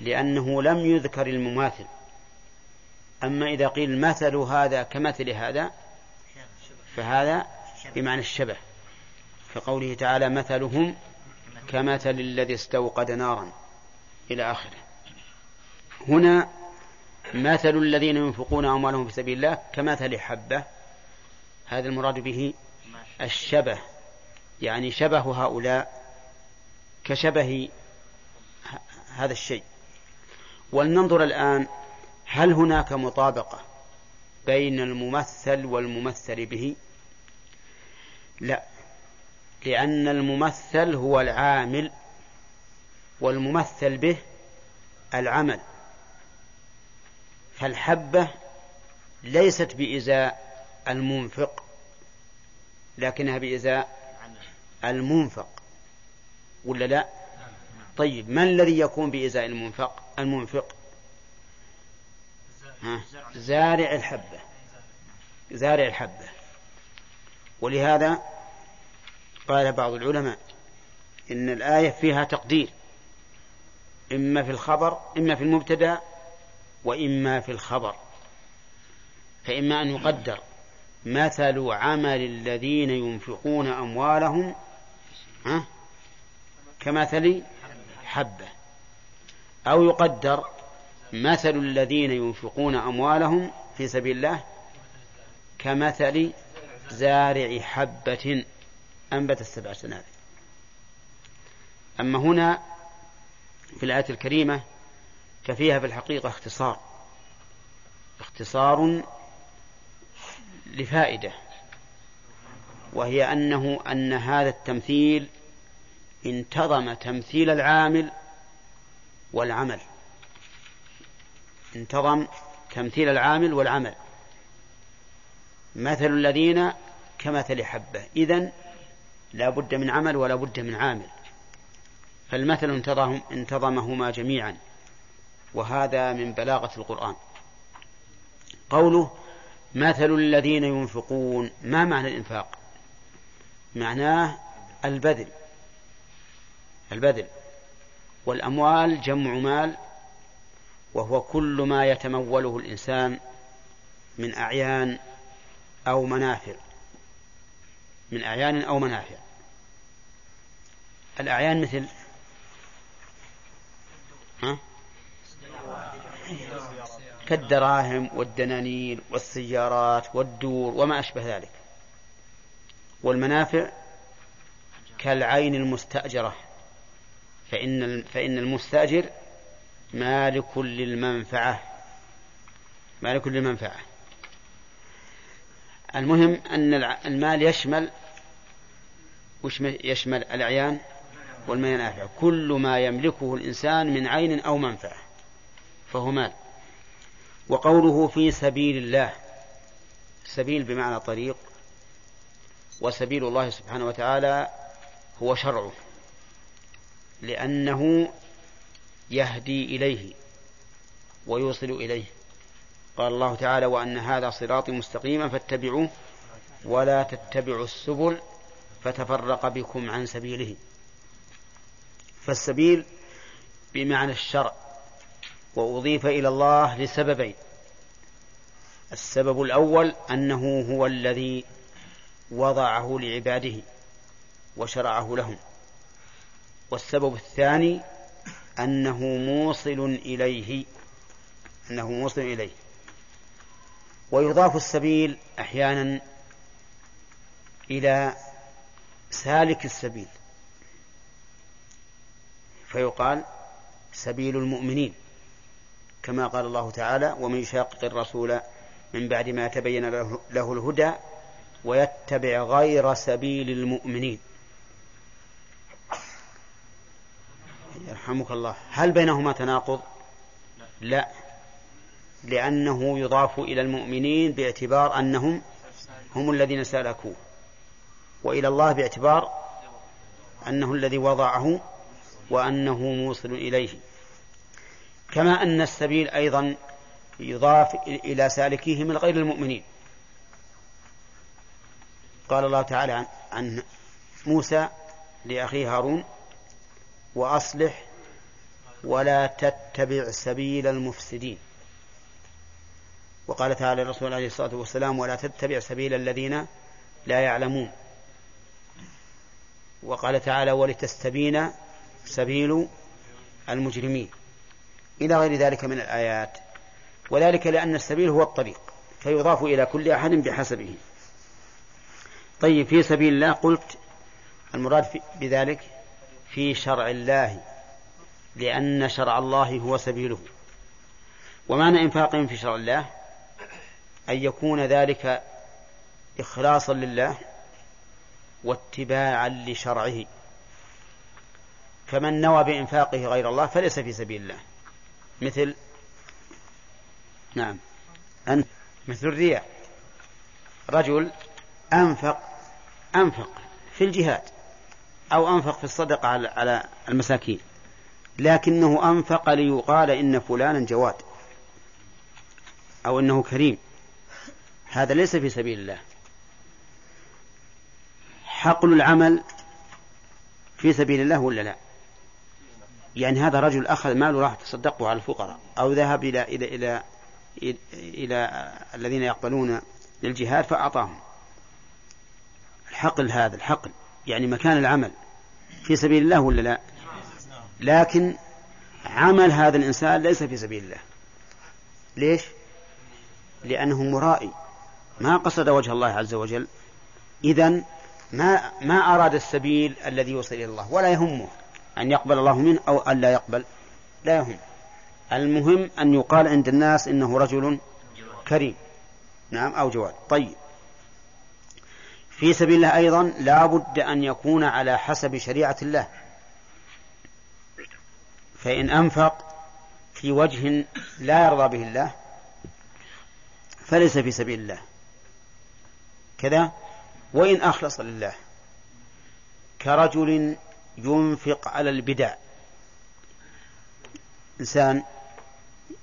لأنه لم يذكر المماثل. أما إذا قيل مثل هذا كمثل هذا فهذا بمعنى الشبه. كقوله تعالى مثلهم كمثل الذي استوقد نارا. إلى آخره. هنا مثل الذين ينفقون أموالهم في سبيل الله كمثل حبة. هذا المراد به الشبه. يعني شبه هؤلاء كشبه هذا الشيء. ولننظر الآن هل هناك مطابقة بين الممثل والممثل به؟ لا. لأن الممثل هو العامل والممثل به العمل. فالحبة ليست بإزاء المنفق لكنها بإزاء المنفق. ولا لا؟ طيب من الذي يكون بإزاء المنفق؟ المنفق؟ ها؟ زارع الحبة. زارع الحبة. ولهذا قال بعض العلماء إن الآية فيها تقدير. إما في الخبر إما في المبتدأ وإما في الخبر. فإما أن يقدر. مثل عمل الذين ينفقون أموالهم ها؟ كمثل حبة. أو يقدر مثل الذين ينفقون أموالهم في سبيل الله كمثل زارع حبة أنبت السبع سنابل. أما هنا في الآية الكريمة ففيها في الحقيقة اختصار. اختصار لفائدة وهي أنه أن هذا التمثيل انتظم تمثيل العامل والعمل. انتظم تمثيل العامل والعمل. مثل الذين كمثل حبة. إذن لا بد من عمل ولا بد من عامل. فالمثل انتظم انتظمهما جميعا. وهذا من بلاغة القرآن. قوله مثل الذين ينفقون ما معنى الإنفاق؟ معناه البذل. البذل. والأموال جمع مال وهو كل ما يتموله الإنسان من أعيان أو منافع. من أعيان أو منافع. الأعيان مثل ها؟ كالدراهم والدنانير والسيارات والدور وما أشبه ذلك. والمنافع كالعين المستأجرة. فإن فإن المستأجر مالك للمنفعة. مالك للمنفعة. المهم أن المال يشمل وش يشمل الأعيان؟ والمنافع كل ما يملكه الإنسان من عين أو منفعة فهو مال. وقوله في سبيل الله سبيل بمعنى طريق وسبيل الله سبحانه وتعالى هو شرعه لأنه يهدي إليه ويوصل إليه. قال الله تعالى وأن هذا صراطي مستقيما فاتبعوه ولا تتبعوا السبل فتفرق بكم عن سبيله. فالسبيل بمعنى الشرع وأضيف إلى الله لسببين. السبب الأول أنه هو الذي وضعه لعباده وشرعه لهم. والسبب الثاني أنه موصل إليه أنه موصل إليه. ويضاف السبيل أحيانا إلى سالك السبيل. فيقال سبيل المؤمنين كما قال الله تعالى ومن يشاقق الرسول من بعد ما تبين له الهدى ويتبع غير سبيل المؤمنين. يرحمك الله. هل بينهما تناقض؟ لا لأنه يضاف إلى المؤمنين باعتبار أنهم هم الذين سلكوه وإلى الله باعتبار أنه الذي وضعه وأنه موصل إليه. كما أن السبيل أيضا يضاف إلى سالكيه من غير المؤمنين. قال الله تعالى عن موسى لأخيه هارون وأصلح ولا تتبع سبيل المفسدين. وقال تعالى الرسول عليه الصلاة والسلام ولا تتبع سبيل الذين لا يعلمون. وقال تعالى ولتستبين سبيل المجرمين إلى غير ذلك من الآيات وذلك لأن السبيل هو الطريق فيضاف إلى كل أحد بحسبه. طيب في سبيل الله قلت المراد بذلك في شرع الله لأن شرع الله هو سبيله. ومعنى إنفاقهم في شرع الله أن يكون ذلك إخلاصا لله واتباعا لشرعه. فمن نوى بإنفاقه غير الله فليس في سبيل الله. مثل نعم. أن مثل الرياء رجل أنفق أنفق في الجهاد أو أنفق في الصدقة على المساكين. لكنه أنفق ليقال إن فلانا جواد أو إنه كريم. هذا ليس في سبيل الله. حقل العمل في سبيل الله ولا لا؟ يعني هذا رجل أخذ ماله راح تصدقه على الفقراء أو ذهب إلى إلى إلى إلى, الذين يقبلون للجهاد فأعطاهم. الحقل هذا الحقل. يعني مكان العمل. في سبيل الله ولا لا؟ لكن عمل هذا الإنسان ليس في سبيل الله. ليش؟ لأنه مرائي. ما قصد وجه الله عز وجل. إذا ما ما أراد السبيل الذي يوصل إلى الله ولا يهمه. أن يقبل الله منه أو أن لا يقبل. لا يهم. المهم أن يقال عند الناس إنه رجل كريم. نعم أو جواد. طيب. في سبيل الله أيضا لا بد أن يكون على حسب شريعة الله. فإن أنفق في وجه لا يرضى به الله فليس في سبيل الله. كذا. وإن أخلص لله. كرجل ينفق على البدع. إنسان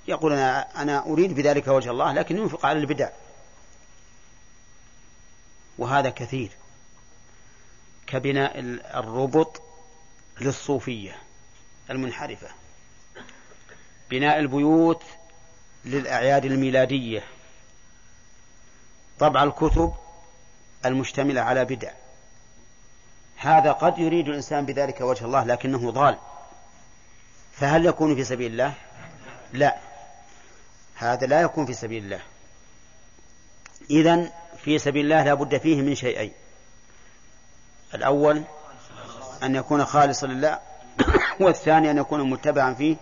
يقول أنا, أنا أريد بذلك وجه الله لكن ينفق على البدع. وهذا كثير. كبناء الربط للصوفية المنحرفة. بناء البيوت للأعياد الميلادية. طبع الكتب المشتملة على بدع. هذا قد يريد الإنسان بذلك وجه الله لكنه ضال. فهل يكون في سبيل الله؟ لا. هذا لا يكون في سبيل الله. إذن في سبيل الله لا بد فيه من شيئين. الأول أن يكون خالصا لله والثاني أن يكون متبعا فيه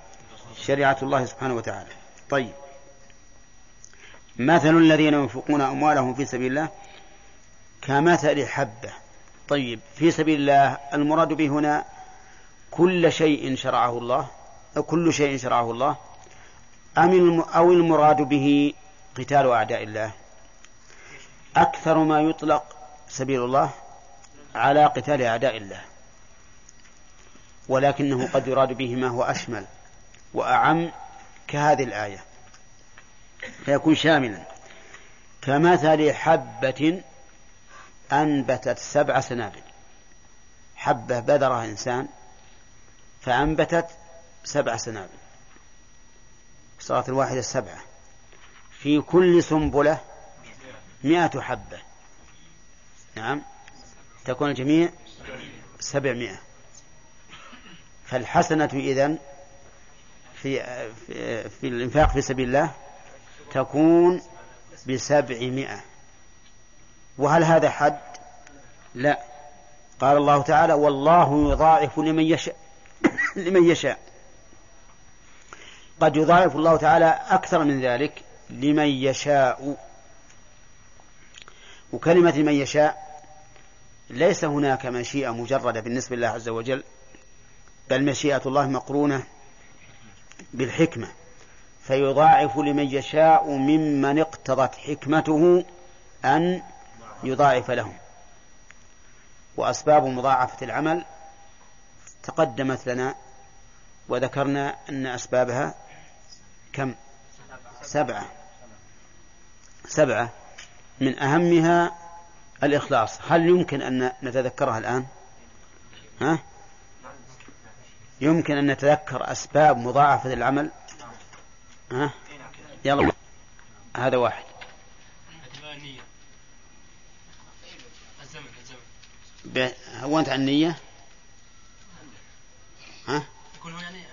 شريعة الله سبحانه وتعالى. طيب. مثل الذين ينفقون أموالهم في سبيل الله كمثل حبة. طيب في سبيل الله المراد به هنا كل شيء شرعه الله كل شيء شرعه الله أم أو المراد به قتال أعداء الله. أكثر ما يطلق سبيل الله على قتال أعداء الله. ولكنه قد يراد به ما هو أشمل وأعم كهذه الآية. فيكون شاملا. كمثل حبة أنبتت سبع سنابل. حبة بذرها إنسان فأنبتت سبع سنابل. صارت الواحدة سبعة. في كل سنبلة مئة حبة. نعم. تكون الجميع سبعمائة. فالحسنة إذن في, في, في الإنفاق في سبيل الله تكون بسبعمائة. وهل هذا حد؟ لا. قال الله تعالى والله يضاعف لمن يشاء لمن يشاء. قد يضاعف الله تعالى أكثر من ذلك لمن يشاء. وكلمة من يشاء ليس هناك مشيئة مجردة بالنسبة لله عز وجل بل مشيئة الله مقرونة بالحكمة. فيضاعف لمن يشاء ممن اقتضت حكمته أن يضاعف لهم. وأسباب مضاعفة العمل تقدمت لنا وذكرنا أن أسبابها كم؟ سبعة. سبعة. من أهمها الإخلاص. هل يمكن أن نتذكرها الآن؟ ها؟ يمكن أن نتذكر أسباب مضاعفة العمل؟ ها؟ يلا. هذا واحد. هونت عن النية ها؟ يعني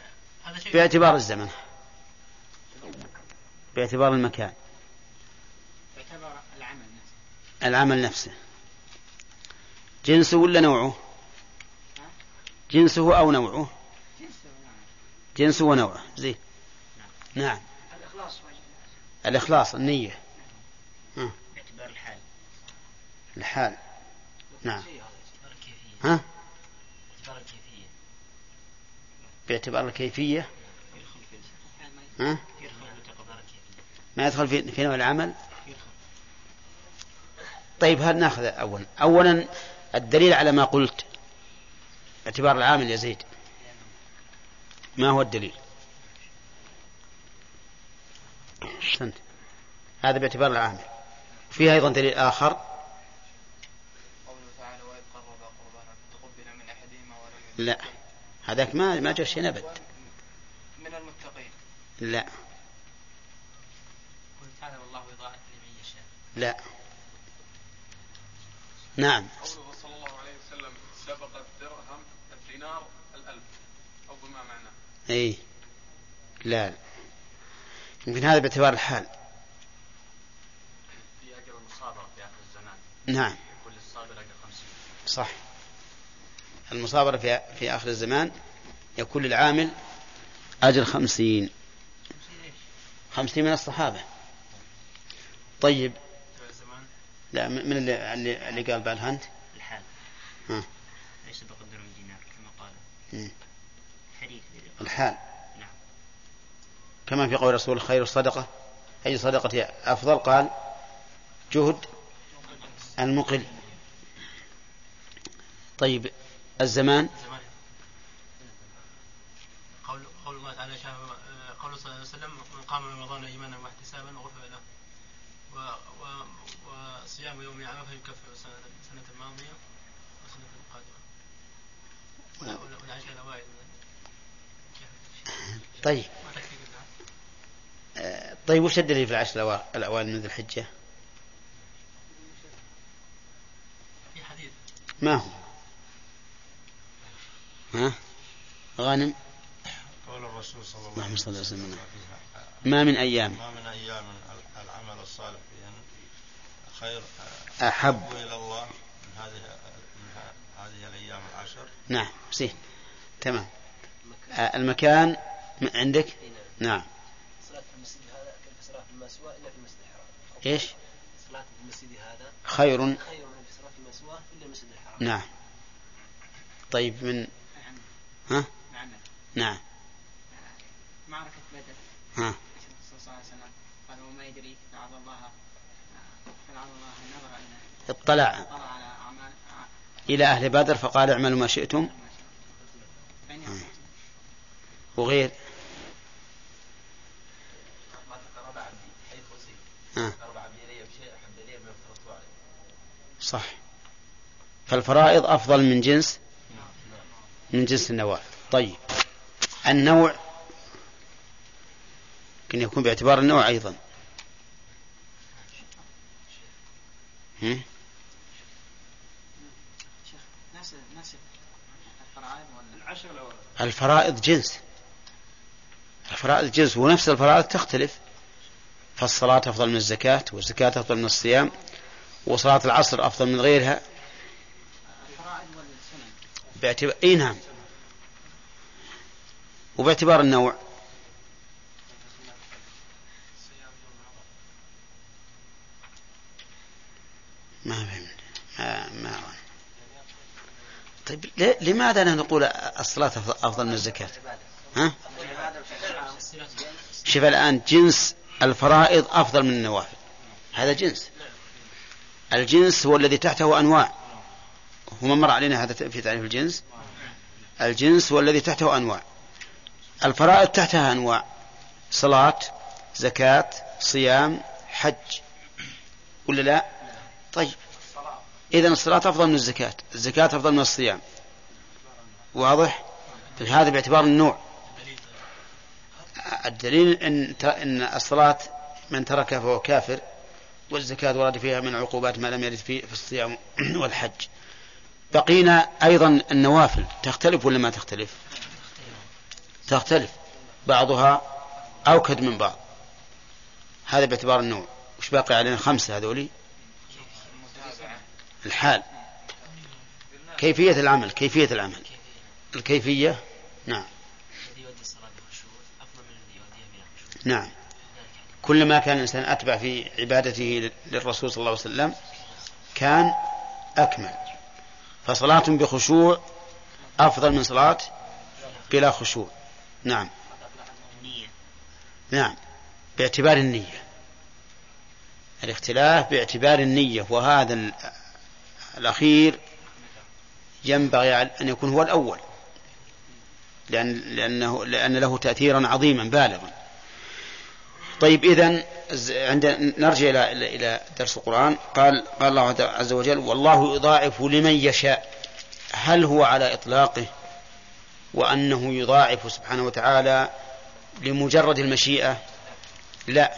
باعتبار الزمن. باعتبار المكان. باعتبار العمل نفسه. العمل نفسه. جنسه ولا نوعه جنسه أو نوعه جنسه ونوعه زين. نعم. الإخلاص الإخلاص النية. باعتبار الحال. الحال. نعم. ها؟ باعتبار الكيفية. ها؟ ما يدخل في, في نوع العمل؟ طيب هذا ناخذ أولا أولا الدليل على ما قلت. اعتبار العامل يا زيد. ما هو الدليل؟ هذا باعتبار العامل. فيه أيضا دليل آخر قوله تعالى وإذ قربا قربانا فتقبل من أحدهما ولم لا. هذاك ما ما جاء شيء أبد. من المتقين. لا. قل تعالى والله يضاعف لمن يشاء. لا. نعم. قوله صلى الله عليه وسلم سبق الدرهم الدينار الألف أو بما معناه. اي لا. لا. يمكن هذا باعتبار الحال. في أجر المصابرة في آخر الزمان. نعم. كل الصابر أجر خمسين. صح. المصابرة في, في آخر الزمان يكون للعامل أجر خمسين. خمسين من الصحابة. طيب. لا من اللي, اللي, اللي قال هانت؟ الحال. ها. ليس بقدر من دينار كما قال. حديث الحال. نعم. كما في قول رسول خير الصدقة. أي صدقة أفضل؟ قال جهد المقل. طيب الزمان. زمان قول قول الله تعالى شاء قول صلى الله عليه وسلم من قام رمضان إيمانا واحتسابا غفر له. وصيام يوم عرفة يكفر السنة الماضيه والسنة القادمة. ولا- والعشر الاوائل طيب. كلها طيب وش الدليل في العشر الأوائل من ذي الحجة؟ في حديث. ما هو؟ ها؟ غانم؟ قول الرسول صلى الله عليه وسلم. ما من أيام؟ ما من أيام العمل الصالح فيهن خير أحب. إلى الله من هذه من هذه الأيام العشر. نعم زين تمام. آه، المكان عندك؟ نعم. صلاة في المسجد هذا كيف صلاة في المسوى إلا في المسجد الحرام؟ إيش؟ صلاة في المسجد هذا. خير. خير من صلاة في المسوى إلا المسجد الحرام. نعم. طيب من ها؟ نعم. نعم. معركة بدر. ها. صلى الله عليه وسلم قال وما يدريك لعل الله الله نظر إلى اطلع. طلع على أعمال إلى أهل بدر فقال اعملوا ما شئتم وغير. صح. فالفرائض أفضل من جنس من جنس النوافل طيب. النوع يمكن يكون باعتبار النوع أيضا. هم؟ الفرائض جنس. الفرائض جنس. ونفس الفرائض تختلف. فالصلاة أفضل من الزكاة والزكاة أفضل من الصيام وصلاة العصر أفضل من غيرها. باعتبار إي نعم وباعتبار النوع ما فهمت ما ما. طيب لماذا لا نقول الصلاة أفضل من الزكاة؟ ها؟ شوف الآن جنس الفرائض أفضل من النوافل هذا جنس الجنس هو الذي تحته أنواع وما مر علينا هذا في تعريف الجنس. الجنس هو الذي تحته أنواع. الفرائض تحتها أنواع. صلاة زكاة صيام حج. ولا لا؟ طيب. إذا الصلاة أفضل من الزكاة. الزكاة أفضل من الصيام. واضح؟ هذا باعتبار النوع. الدليل إن, إن الصلاة من تركها فهو كافر والزكاة ورد فيها من عقوبات ما لم يرد في الصيام والحج. بقينا أيضا النوافل تختلف ولا ما تختلف؟ تختلف. بعضها أوكد من بعض. هذا باعتبار النوع. وش باقي علينا؟ خمسة هذولي. الحال. كيفية العمل كيفية العمل. الكيفية؟ نعم. نعم. كلما كان الإنسان أتبع في عبادته للرسول صلى الله عليه وسلم كان أكمل. فصلاة بخشوع أفضل من صلاة بلا خشوع. نعم. نعم. باعتبار النية. الاختلاف باعتبار النية وهذا ال- الأخير ينبغي أن يكون هو الأول. لأن لأنه لأن له تأثيرا عظيما بالغا. طيب إذا عند نرجع إلى إلى درس القرآن. قال قال الله عز وجل والله يضاعف لمن يشاء. هل هو على إطلاقه؟ وأنه يضاعف سبحانه وتعالى لمجرد المشيئة؟ لا.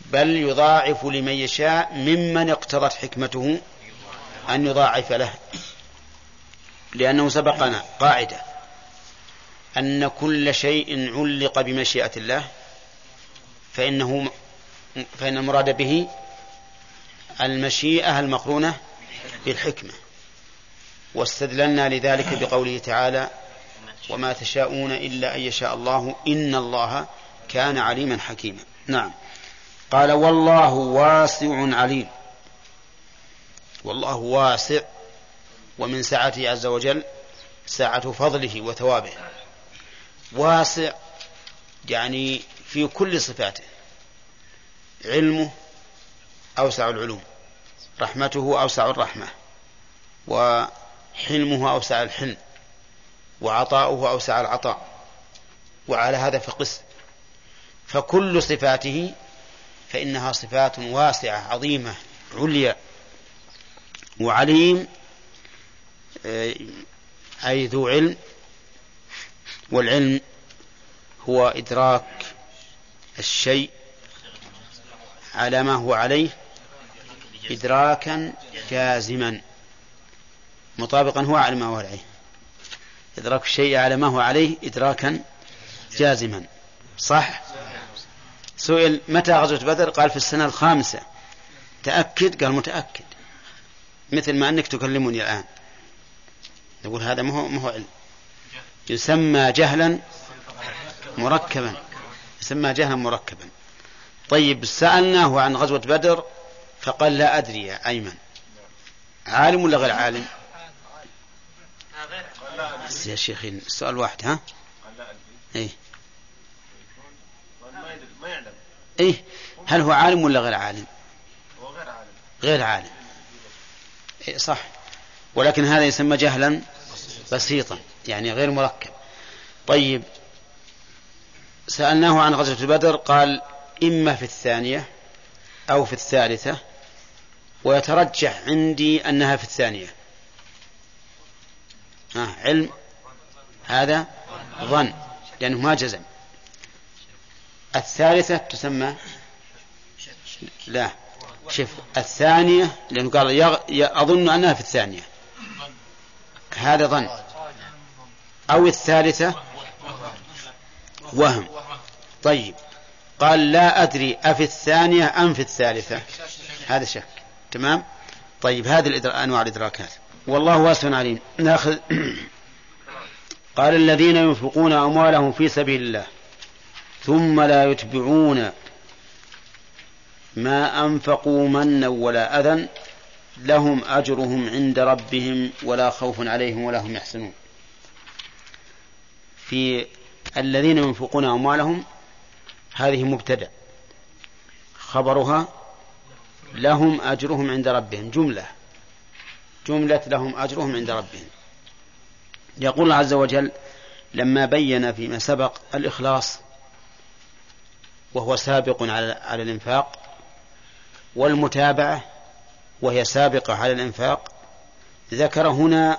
بل يضاعف لمن يشاء ممن اقتضت حكمته أن يضاعف له. لأنه سبقنا قاعدة أن كل شيء علق بمشيئة الله. فإنه فإن المراد به المشيئة المقرونة بالحكمة. واستدللنا لذلك بقوله تعالى وما تشاءون إلا أن يشاء الله إن الله كان عليما حكيما. نعم. قال والله واسع عليم. والله واسع ومن سعته عز وجل سعة فضله وثوابه. واسع يعني في كل صفاته. علمه أوسع العلوم. رحمته أوسع الرحمة. وحلمه أوسع الحلم. وعطاؤه أوسع العطاء. وعلى هذا فقس. فكل صفاته فإنها صفات واسعة عظيمة عليا. وعليم أي ذو علم. والعلم هو إدراك الشيء على ما هو عليه إدراكا جازما. مطابقا هو على ما هو عليه. إدراك الشيء على ما هو عليه إدراكا جازما. صح؟ سئل متى غزوة بدر؟ قال في السنة الخامسة. تأكد؟ قال متأكد. مثل ما أنك تكلمني الآن. نقول هذا ما هو ما هو علم. يسمى جهلا مركبا. يسمى جهلا مركبا. طيب سألناه عن غزوة بدر فقال لا أدري يا أيمن. عالم ولا غير عالم؟ بس يا شيخ السؤال واحد ها؟ يعلم إيه هل هو عالم ولا غير عالم؟ غير عالم. إيه صح. ولكن هذا يسمى جهلا بسيطا يعني غير مركب. طيب سألناه عن غزوة بدر قال إما في الثانية أو في الثالثة ويترجح عندي أنها في الثانية. ها علم. هذا ظن لأنه ما جزم. الثالثة تسمى؟ لا. شوف الثانية لأنه قال يغ... ي... أظن أنها في الثانية. هذا ظن. أو الثالثة؟ وهم. طيب. قال لا أدري أفي الثانية أم في الثالثة. هذا شك. تمام؟ طيب هذه. أنواع الإدراكات. والله واسع عليم. نأخذ قال الذين ينفقون أموالهم في سبيل الله ثم لا يتبعون ما أنفقوا منا ولا أذى لهم أجرهم عند ربهم ولا خوف عليهم ولا هم يحزنون. في الذين ينفقون أموالهم هذه مبتدأ. خبرها لهم أجرهم عند ربهم جملة. جملة لهم أجرهم عند ربهم. يقول الله عز وجل لما بين فيما سبق الإخلاص وهو سابق على على الإنفاق والمتابعة وهي سابقة على الإنفاق ذكر هنا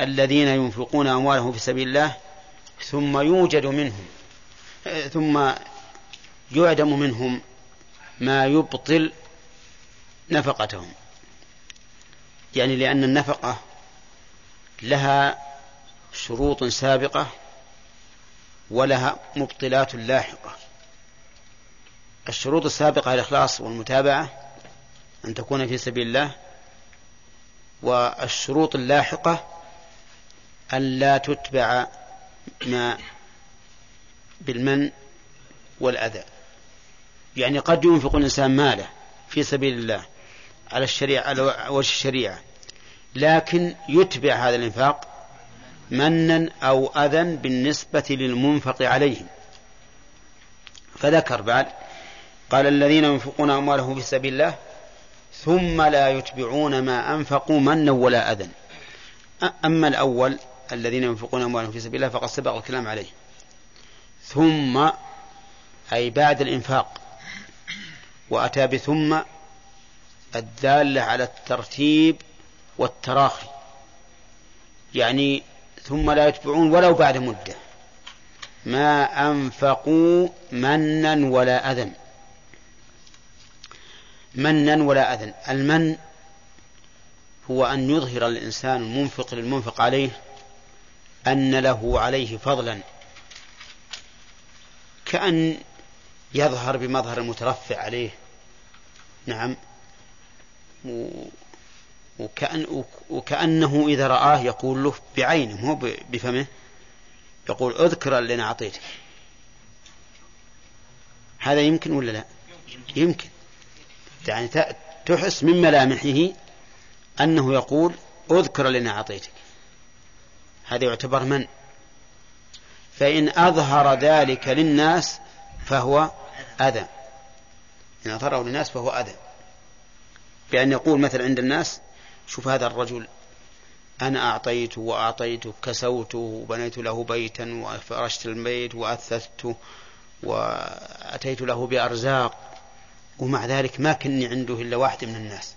الذين ينفقون أموالهم في سبيل الله ثم يوجد منهم ثم يعدم منهم ما يبطل نفقتهم. يعني لأن النفقة لها شروط سابقة ولها مبطلات لاحقة. الشروط السابقة الإخلاص والمتابعة أن تكون في سبيل الله والشروط اللاحقة أن لا تتبع ما بالمن والأذى. يعني قد ينفق الإنسان ماله في سبيل الله على الشريعة على وجه الشريعة لكن يتبع هذا الإنفاق منا أو أذى بالنسبة للمنفق عليهم. فذكر بعد قال الذين ينفقون أموالهم في سبيل الله ثم لا يتبعون ما أنفقوا منا ولا أذى. أما الأول الذين ينفقون أموالهم في سبيل الله فقد سبق الكلام عليه. ثم أي بعد الإنفاق. وأتى بثم الدالة على الترتيب والتراخي. يعني ثم لا يتبعون ولو بعد مدة. ما أنفقوا منا ولا أذى. منا ولا أذى. المن هو أن يظهر الإنسان المنفق للمنفق عليه أن له عليه فضلا كأن يظهر بمظهر المترفع عليه. نعم. وكأن وكأنه إذا رآه يقول له بعينه مو بفمه يقول اذكر اللي أنا أعطيتك. هذا يمكن ولا لا؟ يمكن. يعني تحس من ملامحه أنه يقول اذكر اللي أنا أعطيتك. هذا يعتبر من؟ فإن أظهر ذلك للناس فهو أذى. إن أظهره للناس فهو أذى. بأن يقول مثلا عند الناس شوف هذا الرجل أنا أعطيته وأعطيته كسوته وبنيت له بيتا وفرشت البيت وأثثته وأتيت له بأرزاق. ومع ذلك ما كني عنده إلا واحد من الناس.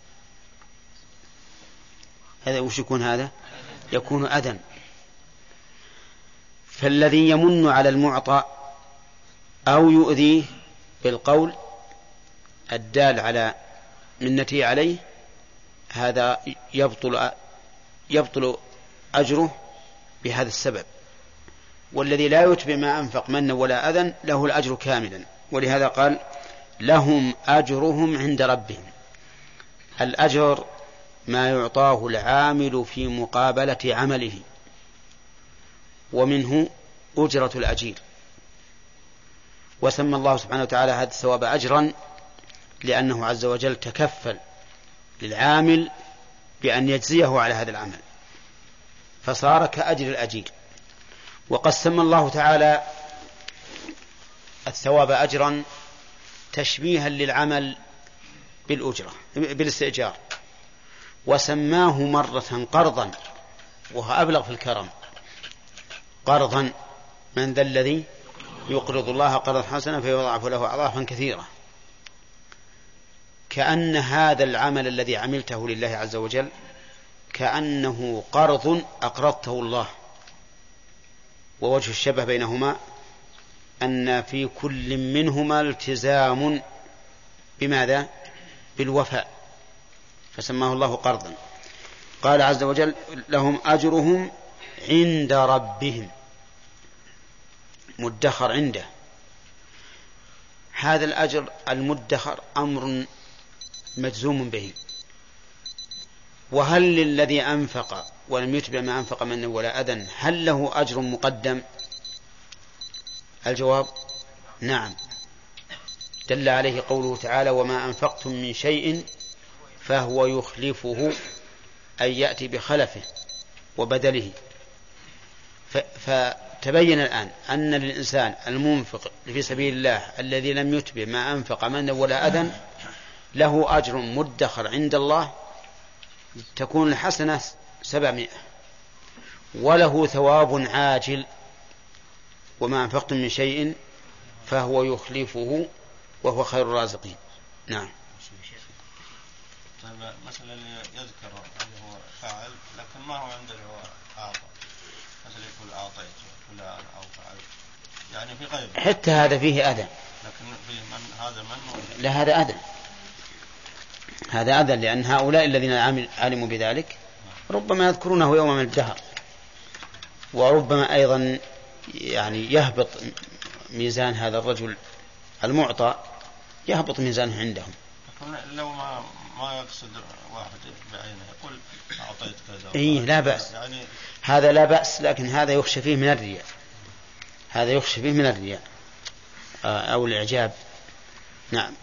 هذا وش يكون هذا؟ يكون أذى. فالذي يمن على المعطى أو يؤذيه بالقول الدال على منته عليه هذا يبطل يبطل أجره بهذا السبب. والذي لا يتبع ما أنفق منا ولا أذى له الأجر كاملا. ولهذا قال لهم أجرهم عند ربهم. الأجر ما يعطاه العامل في مقابلة عمله. ومنه أجرة الأجير. وسمى الله سبحانه وتعالى هذا الثواب أجرا لأنه عز وجل تكفل للعامل بأن يجزيه على هذا العمل. فصار كأجر الأجير. وقد سمى الله تعالى الثواب أجرا تشبيها للعمل بالأجرة بالاستئجار. وسماه مرة قرضا وهو أبلغ في الكرم. قرضا من ذا الذي يقرض الله قرضا حسنا فيضاعف له أضعافا كثيرة. كأن هذا العمل الذي عملته لله عز وجل كأنه قرض أقرضته الله. ووجه الشبه بينهما أن في كل منهما التزام بماذا؟ بالوفاء. فسماه الله قرضا. قال عز وجل لهم أجرهم عند ربهم. مدخر عنده. هذا الأجر المدخر أمر مجزوم به. وهل للذي أنفق ولم يتبع ما أنفق منه ولا أذى هل له أجر مقدم؟ الجواب نعم. دل عليه قوله تعالى وما أنفقتم من شيء فهو يخلفه أي يأتي بخلفه وبدله. فتبين الآن أن للإنسان المنفق في سبيل الله الذي لم يتبع ما أنفق منه ولا أذى له أجر مدخر عند الله تكون الحسنة سبعمائة وله ثواب عاجل وما أنفقتم من شيء فهو يخلفه وهو خير الرازقين. نعم. طيب مثلا يذكر أنه هو فاعل لكن ما هو عنده هو أعطى يقول أعطيت فلان أو فعلت. يعني في غيره. حتى هذا فيه أذى. لكن فيه من هذا من لا هذا أذى. هذا أذى لأن هؤلاء الذين علموا بذلك ربما يذكرونه يوم من الدهر وربما أيضا يعني يهبط ميزان هذا الرجل المعطى يهبط ميزانه عندهم. لو ما ما يقصد واحد بعينه يقول أعطيت كذا. إيه لا بأس. يعني هذا لا بأس لكن هذا يخشى فيه من الرياء. هذا يخشى فيه من الرياء. آه، أو الإعجاب. نعم.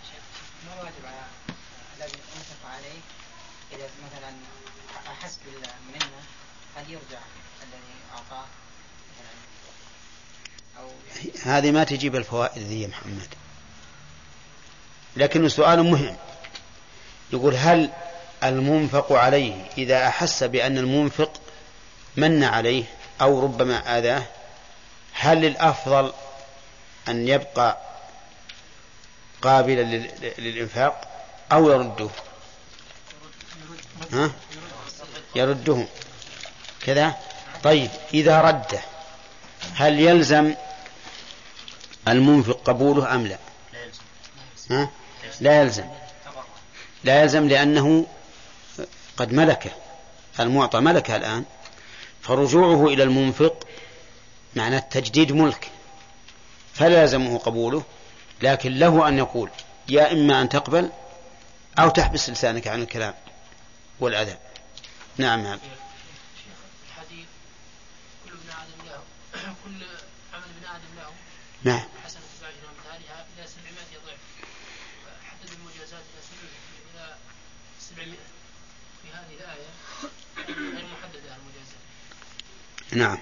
ما واجب على الذي عليه؟ إذا مثلا بالمنة هل يرجع الذي هذه ما تجيب الفوائد ذي يا محمد. لكنه سؤال مهم. يقول هل المنفق عليه إذا أحس بأن المنفق من عليه أو ربما آذاه هل الأفضل أن يبقى قابلا للإنفاق أو يرده؟ ها؟ يرده. كذا؟ طيب إذا رده هل يلزم المنفق قبوله أم لا؟ ها؟ لا يلزم. لا يلزم لأنه قد ملكه المعطى ملكه الآن. فرجوعه إلى المنفق معنى تجديد ملك فلا يلزمه قبوله لكن له أن يقول يا إما أن تقبل أو تحبس لسانك عن الكلام والأذى نعم نعم. الحديث كل ابن آدم له كل عمل ابن آدم له نعم حسنة بعشر أمثالها إلى 700 ضعف حدد المجازات إلى 700 إلى 700 في هذه الآية غير محددة المجازات نعم.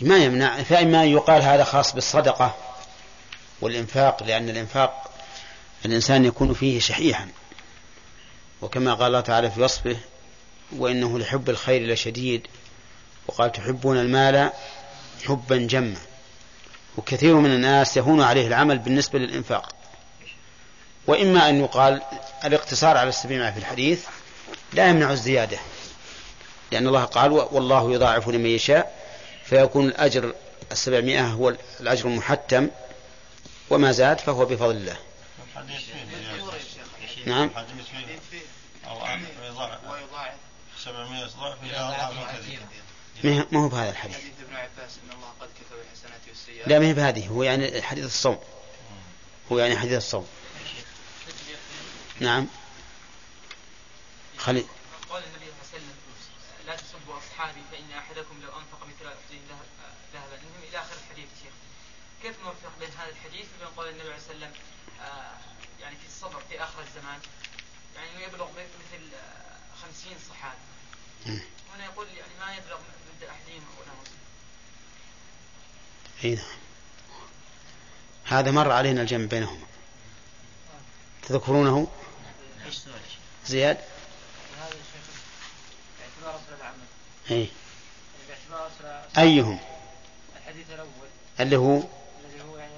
ما يمنع فإما يقال هذا خاص بالصدقة والإنفاق لأن الإنفاق الإنسان يكون فيه شحيحا. وكما قال الله تعالى في وصفه وإنه لحب الخير لشديد وقال تحبون المال حبا جما. وكثير من الناس يهون عليه العمل بالنسبة للإنفاق. وإما أن يقال الإقتصار على السبيل في الحديث لا يمنع الزيادة. لأن الله قال والله يضاعف لمن يشاء فيكون الأجر السبعمائة هو الأجر المحتم وما زاد فهو بفضل الله. نعم. حديث فيه حديث فيه أو يضاعف ويضاعف 700 ضعف إلى أضعاف كثيرة ما هو- بهذا الحديث؟ لا ما هي بهذه. هو يعني حديث الصوم. هو يعني حديث الصوم. نعم. خلي قال النبي صلى الله عليه وسلم لا تسبوا اصحابي فان أحدكم لو أنفق مثل احد ذهب- ذهبا المهم إلى آخر الحديث شيخ. كيف نوفق بين هذا الحديث وبين قول النبي عليه والسلام آه، يعني في الصبر في آخر الزمان؟ يعني يبلغ مثل آه، خمسين صحابي. هنا يقول يعني ما يبلغ مثل أحدهم ولا مسلم اي نعم هذا مر علينا الجمع بينهما. تذكرونه؟ إيش سؤال يا شيخ؟ زياد؟ هذا يا شيخ باعتبار اصل العمل اي أيهم؟ الحديث الأول. اللي هو الذي هو يعني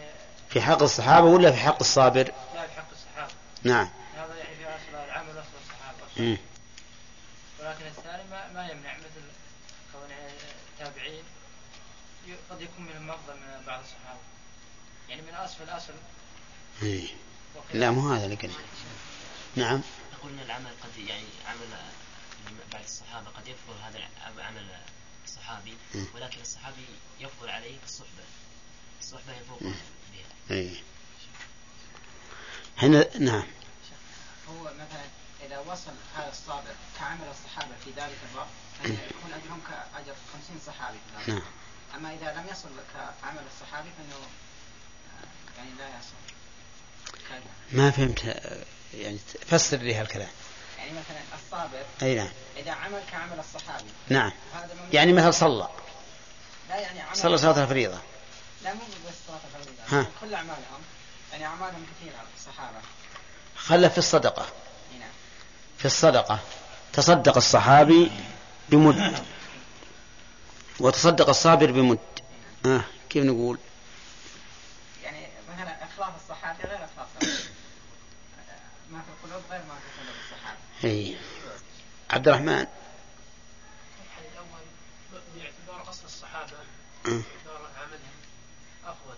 في حق الصحابة ولا في حق الصابر؟ لا بحق الصحابة. نعم. هذا يعني في أصل العمل واصل الصحابة. مم. ولكن الثاني ما, ما يمنع مثل كون التابعين قد يكون منهم افضل من بعض الصحابة. يعني من أصل الأصل. إيه. لا مو هذا اللي قلنا نعم. نقول ان العمل قد يعني عمل بعض الصحابة قد يفضل هذا الع- عمل الصحابي. ولكن الصحابي يفضل عليه الصحبة. الصحبة يفوق بها اي هنا نعم. هو مثلا إذا وصل هذا الصابر كعمل الصحابة في ذلك الوقت يكون اجرهم كأجر 50 صحابي في ذلك. نعم. أما إذا لم يصل كعمل الصحابي فإنه آه، يعني لا يصل. ما فهمت آه، يعني فسر لي هالكلام. يعني مثلا الصابر أي نعم. إذا عمل كعمل الصحابي. نعم. يعني مثل صلى. لا يعني عمل صلى صلاة الفريضة لا مو بس صلاة الفريضه ها. كل أعمالهم يعني أعمالهم كثيرة الصحابة. خلى في الصدقة. إي نعم. في الصدقة. تصدق الصحابي بمد. وتصدق الصابر بمد. آه كيف نقول؟ يعني مثلا إخلاص الصحابي غير إخلاص. ما في القلوب غير ما في اي عبد الرحمن الحديث الأول باعتبار أصل الصحابة أه. باعتبار عملهم أفضل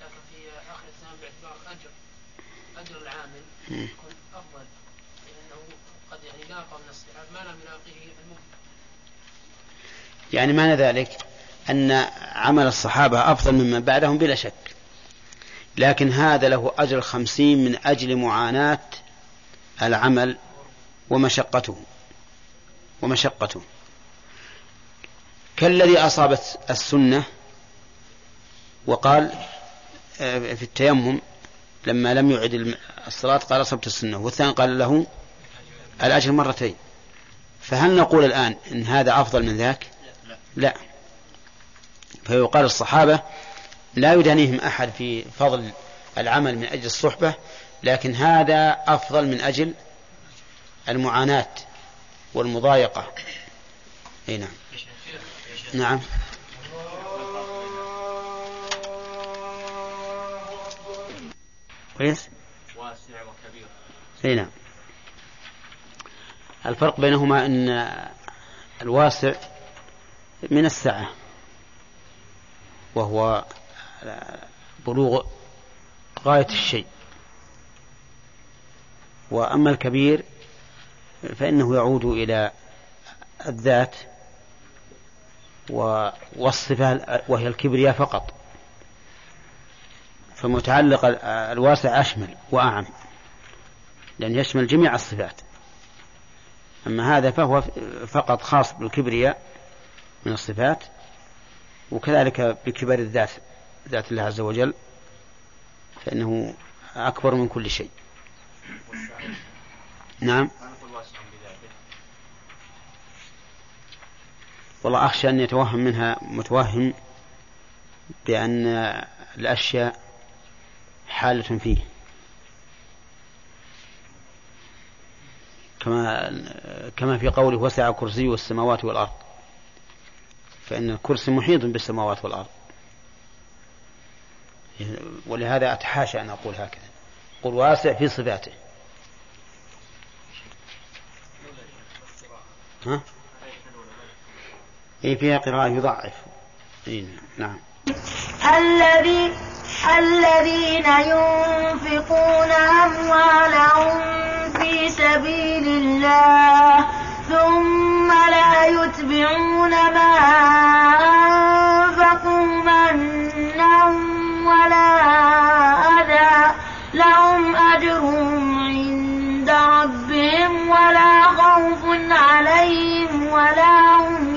لكن في آخر الزمان باعتبار الأجر أجر العامل. يكون أفضل لأنه قد يعني لاقى من الصحابة ما لم يلاقيه المؤمن يعني معنى ذلك أن عمل الصحابة أفضل ممن بعدهم بلا شك لكن هذا له أجر خمسين من أجل معاناة العمل ومشقته. ومشقته. كالذي أصابت السنة وقال آه، في التيمم لما لم يعد الصلاة قال أصبت السنة. والثاني قال له الأجر مرتين. فهل نقول الآن إن هذا أفضل من ذاك؟ لا. فيقال الصحابة لا يدانيهم أحد في فضل العمل من أجل الصحبة لكن هذا أفضل من أجل المعاناة والمضايقة. أي نعم. نعم. كويس؟ واسع وكبير إي نعم. الفرق بينهما إن الواسع من السعة وهو بلوغ غاية الشيء. وأما الكبير فإنه يعود إلى الذات والصفة وهي الكبرياء فقط. فمتعلق الواسع أشمل وأعم لأن يشمل جميع الصفات. أما هذا فهو فقط خاص بالكبرياء من الصفات وكذلك بكبر الذات ذات الله عز وجل فإنه أكبر من كل شيء. نعم ما نقول واسع بذاته والله أخشى أن يتوهم منها متوهم بأن الأشياء حالة فيه. كما كما في قوله وسع كرسيه السماوات والأرض. فإن الكرسي محيط بالسماوات والأرض. ولهذا أتحاشى أن أقول هكذا. قل واسع في صفاته. ها؟ إيه فيها قراءة يضعف. إيه نعم. الذي الذين ينفقون أموالهم في سبيل الله ثم لا يتبعون ما أنفقوا منا ولا أذى. لهم أجرهم عند ربهم ولا خوف عليهم ولا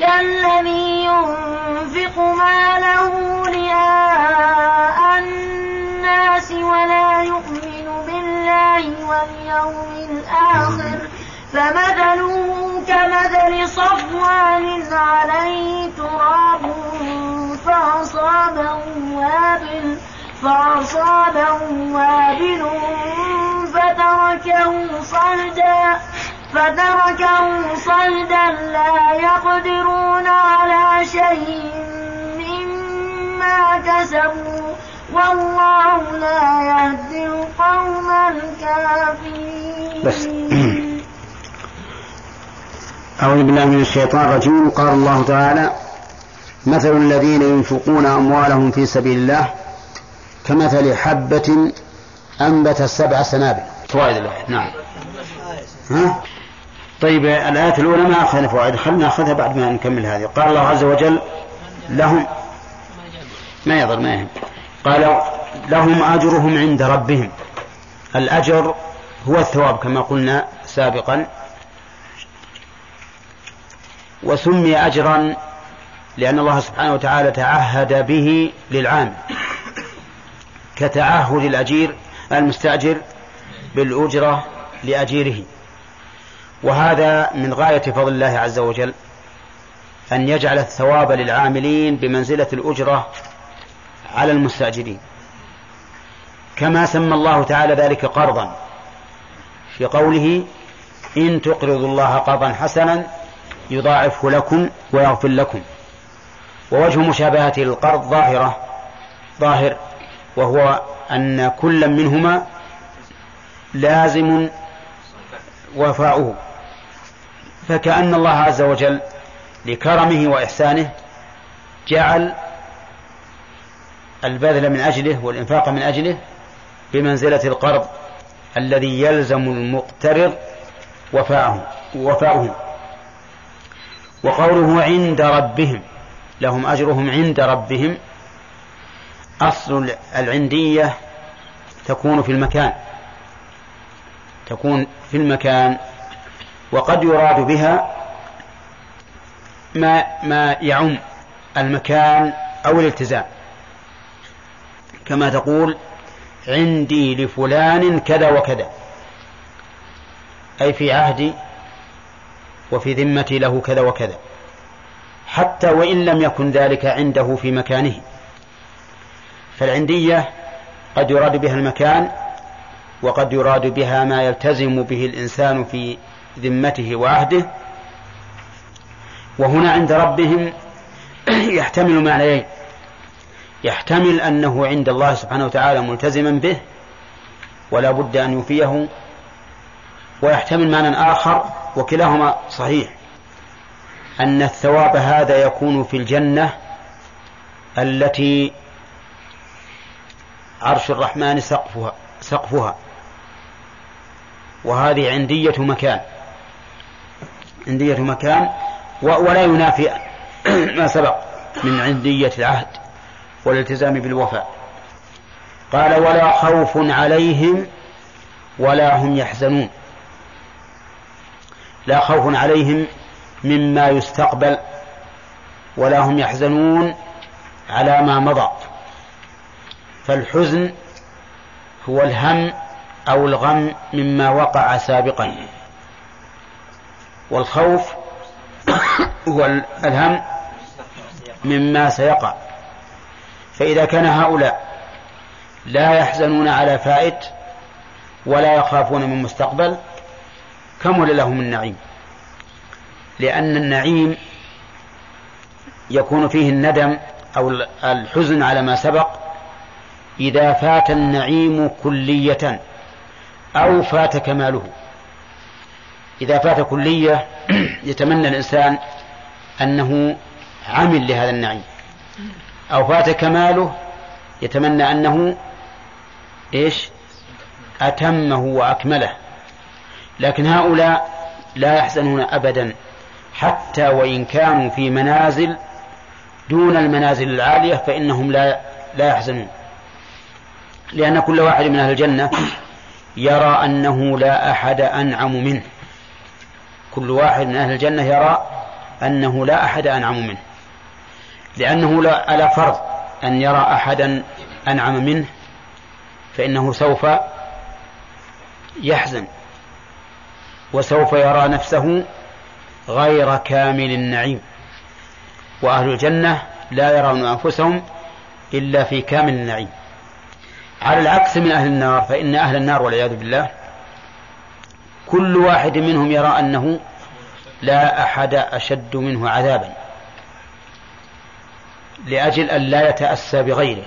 كالذي ينفق ماله رئاء الناس ولا يؤمن بالله واليوم الآخر فمثله كمثل صفوان عليه تراب فأصابه وابل فأصابه وابل فتركه صلدا فتركه صلدا لا يقدرون على شيء مما كسبوا والله لا يهدي القوم الكافرين بس. أعوذ بالله من الشيطان الرجيم. قال الله تعالى مثل الذين ينفقون أموالهم في سبيل الله كمثل حبة أنبت سبع سنابل. فوائد الآية. نعم. ها؟ طيب الآية الأولى ما أخذنا فوائد؟ خلنا نأخذها بعد ما نكمل هذه. قال الله عز وجل لهم ما يضر ما يهم. قال لهم أجرهم عند ربهم. الأجر هو الثواب كما قلنا سابقا. وسمي أجرا لأن الله سبحانه وتعالى تعهد به للعام. كتعهد الأجير المستأجر بالأجرة لأجيره. وهذا من غاية فضل الله عز وجل أن يجعل الثواب للعاملين بمنزلة الأجرة على المستأجرين. كما سمى الله تعالى ذلك قرضا في قوله إن تقرضوا الله قرضا حسنا يضاعفه لكم ويغفر لكم. ووجه مشابهته للقرض ظاهرة ظاهر وهو أن كل منهما لازم وفاؤه. فكأن الله عز وجل لكرمه وإحسانه جعل البذل من أجله والإنفاق من أجله بمنزلة القرض الذي يلزم المقترض وفاءه وفاؤه. وقوله عند ربهم لهم أجرهم عند ربهم أصل العندية تكون في المكان تكون في المكان وقد يراد بها ما ما يعم المكان أو الالتزام. كما تقول عندي لفلان كذا وكذا. أي في عهدي وفي ذمتي له كذا وكذا. حتى وإن لم يكن ذلك عنده في مكانه. فالعندية قد يراد بها المكان وقد يراد بها ما يلتزم به الإنسان في ذمته وعهده وهنا عند ربهم يحتمل معنيين. يحتمل أنه عند الله سبحانه وتعالى ملتزما به ولا بد أن يوفيه ويحتمل معنى آخر وكلاهما صحيح أن الثواب هذا يكون في الجنة التي عرش الرحمن سقفها سقفها وهذه عندية مكان. عندية مكان ولا ينافي ما سبق من عندية العهد والالتزام بالوفاء. قال ولا خوف عليهم ولا هم يحزنون. لا خوف عليهم مما يستقبل ولا هم يحزنون على ما مضى. فالحزن هو الهم أو الغم مما وقع سابقا. والخوف هو الهم مما سيقع. فإذا كان هؤلاء لا يحزنون على فائت ولا يخافون من مستقبل كمل لهم النعيم لأن النعيم يكون فيه الندم أو الحزن على ما سبق إذا فات النعيم كلية أو فات كماله. إذا فات كلية يتمنى الإنسان أنه عمل لهذا النعيم. أو فات كماله يتمنى أنه إيش؟ أتمه وأكمله. لكن هؤلاء لا يحزنون أبدا. حتى وإن كانوا في منازل دون المنازل العالية فإنهم لا لا يحزنون. لأن كل واحد من أهل الجنة يرى أنه لا أحد أنعم منه. كل واحد من أهل الجنة يرى أنه لا أحد أنعم منه. لأنه لا على فرض أن يرى أحدا أنعم منه فإنه سوف يحزن وسوف يرى نفسه غير كامل النعيم. وأهل الجنة لا يرون أنفسهم إلا في كامل النعيم. على العكس من أهل النار فإن أهل النار والعياذ بالله كل واحد منهم يرى أنه لا أحد أشد منه عذابا. لأجل أن لا يتأسى بغيره.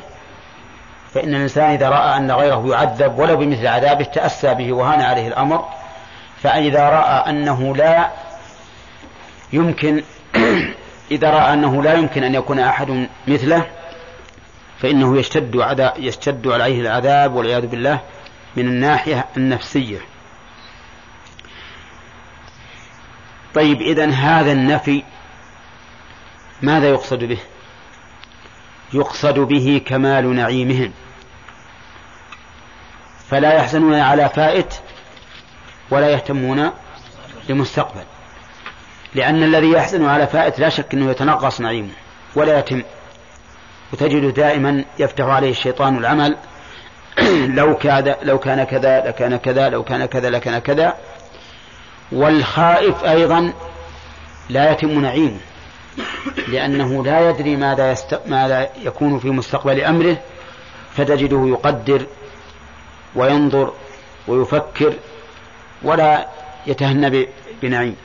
فإن الإنسان إذا رأى أن غيره يعذب ولو بمثل عذابه تأسى به وهان عليه الأمر. فإذا رأى أنه لا يمكن إذا رأى أنه لا يمكن أن يكون أحد مثله فإنه يشتد عذاب يشتد عليه العذاب والعياذ بالله من الناحية النفسية. طيب إذا هذا النفي ماذا يقصد به؟ يقصد به كمال نعيمهم فلا يحزنون على فائت ولا يهتمون لمستقبل لأن الذي يحزن على فائت لا شك أنه يتنقص نعيمه ولا يتم وتجد دائما يفتح عليه الشيطان العمل لو كان لو كان كذا لكان كذا لو كان كذا لكان كذا والخائف أيضا لا يتم نعيمه لأنه لا يدري ماذا, يست... ماذا يكون في مستقبل أمره فتجده يقدر وينظر ويفكر ولا يتهنى بنعيم.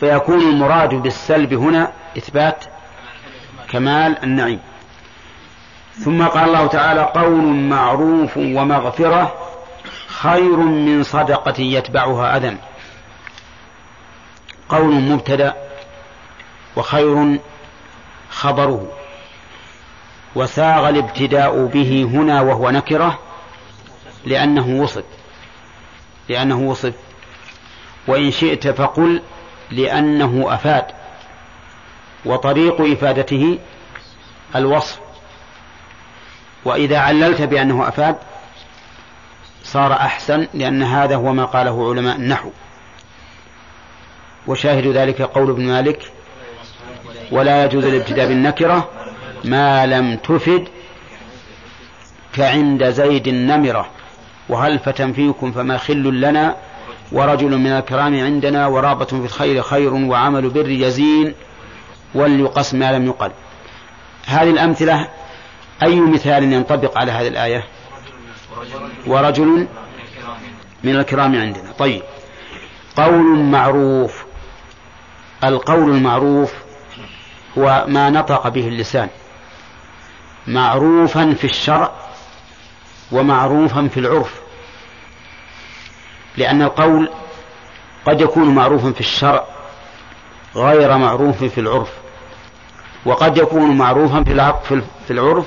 فيكون المراد بالسلب هنا إثبات كمال النعيم. ثم قال الله تعالى قول معروف ومغفرة خير من صدقة يتبعها أذى. قول مبتدأ وخير خبره. وساغ الابتداء به هنا وهو نكرة لأنه وصف لأنه وصف وإن شئت فقل لأنه أفاد. وطريق إفادته الوصف. وإذا عللت بأنه أفاد صار أحسن لأن هذا هو ما قاله علماء النحو. وشاهد ذلك قول ابن مالك ولا يجوز الابتداء بالنكرة ما لم تفد كعند زيد النمرة. وهل فتى فيكم فما خل لنا ورجل من الكرام عندنا ورابة في الخير خير وعمل بر يزين وليقص ما لم يقل. هذه الأمثلة أي مثال ينطبق على هذه الآية؟ ورجل من الكرام عندنا. طيب. قول معروف. القول المعروف هو ما نطق به اللسان. معروفا في الشرع ومعروفا في العرف. لأن القول قد يكون معروفا في الشرع غير معروف في العرف. وقد يكون معروفا في العرف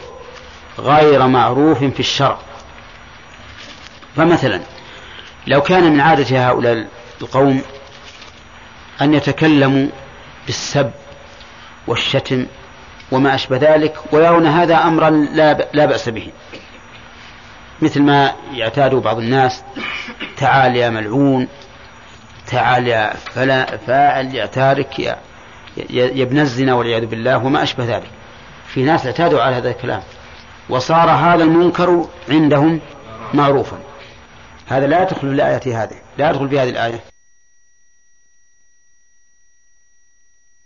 غير معروف في الشرع. فمثلا لو كان من عادة هؤلاء القوم أن يتكلموا بالسب والشتم وما أشبه ذلك ويرون هذا أمرا لا بأس به. مثل ما يعتاد بعض الناس تعال يا ملعون تعال يا فلا فاعل يا تارك يا يا ابن الزنا والعياذ بالله وما أشبه ذلك. في ناس اعتادوا على هذا الكلام وصار هذا المنكر عندهم معروفا. هذا لا يدخل في الآية هذه لا يدخل في هذه الآية.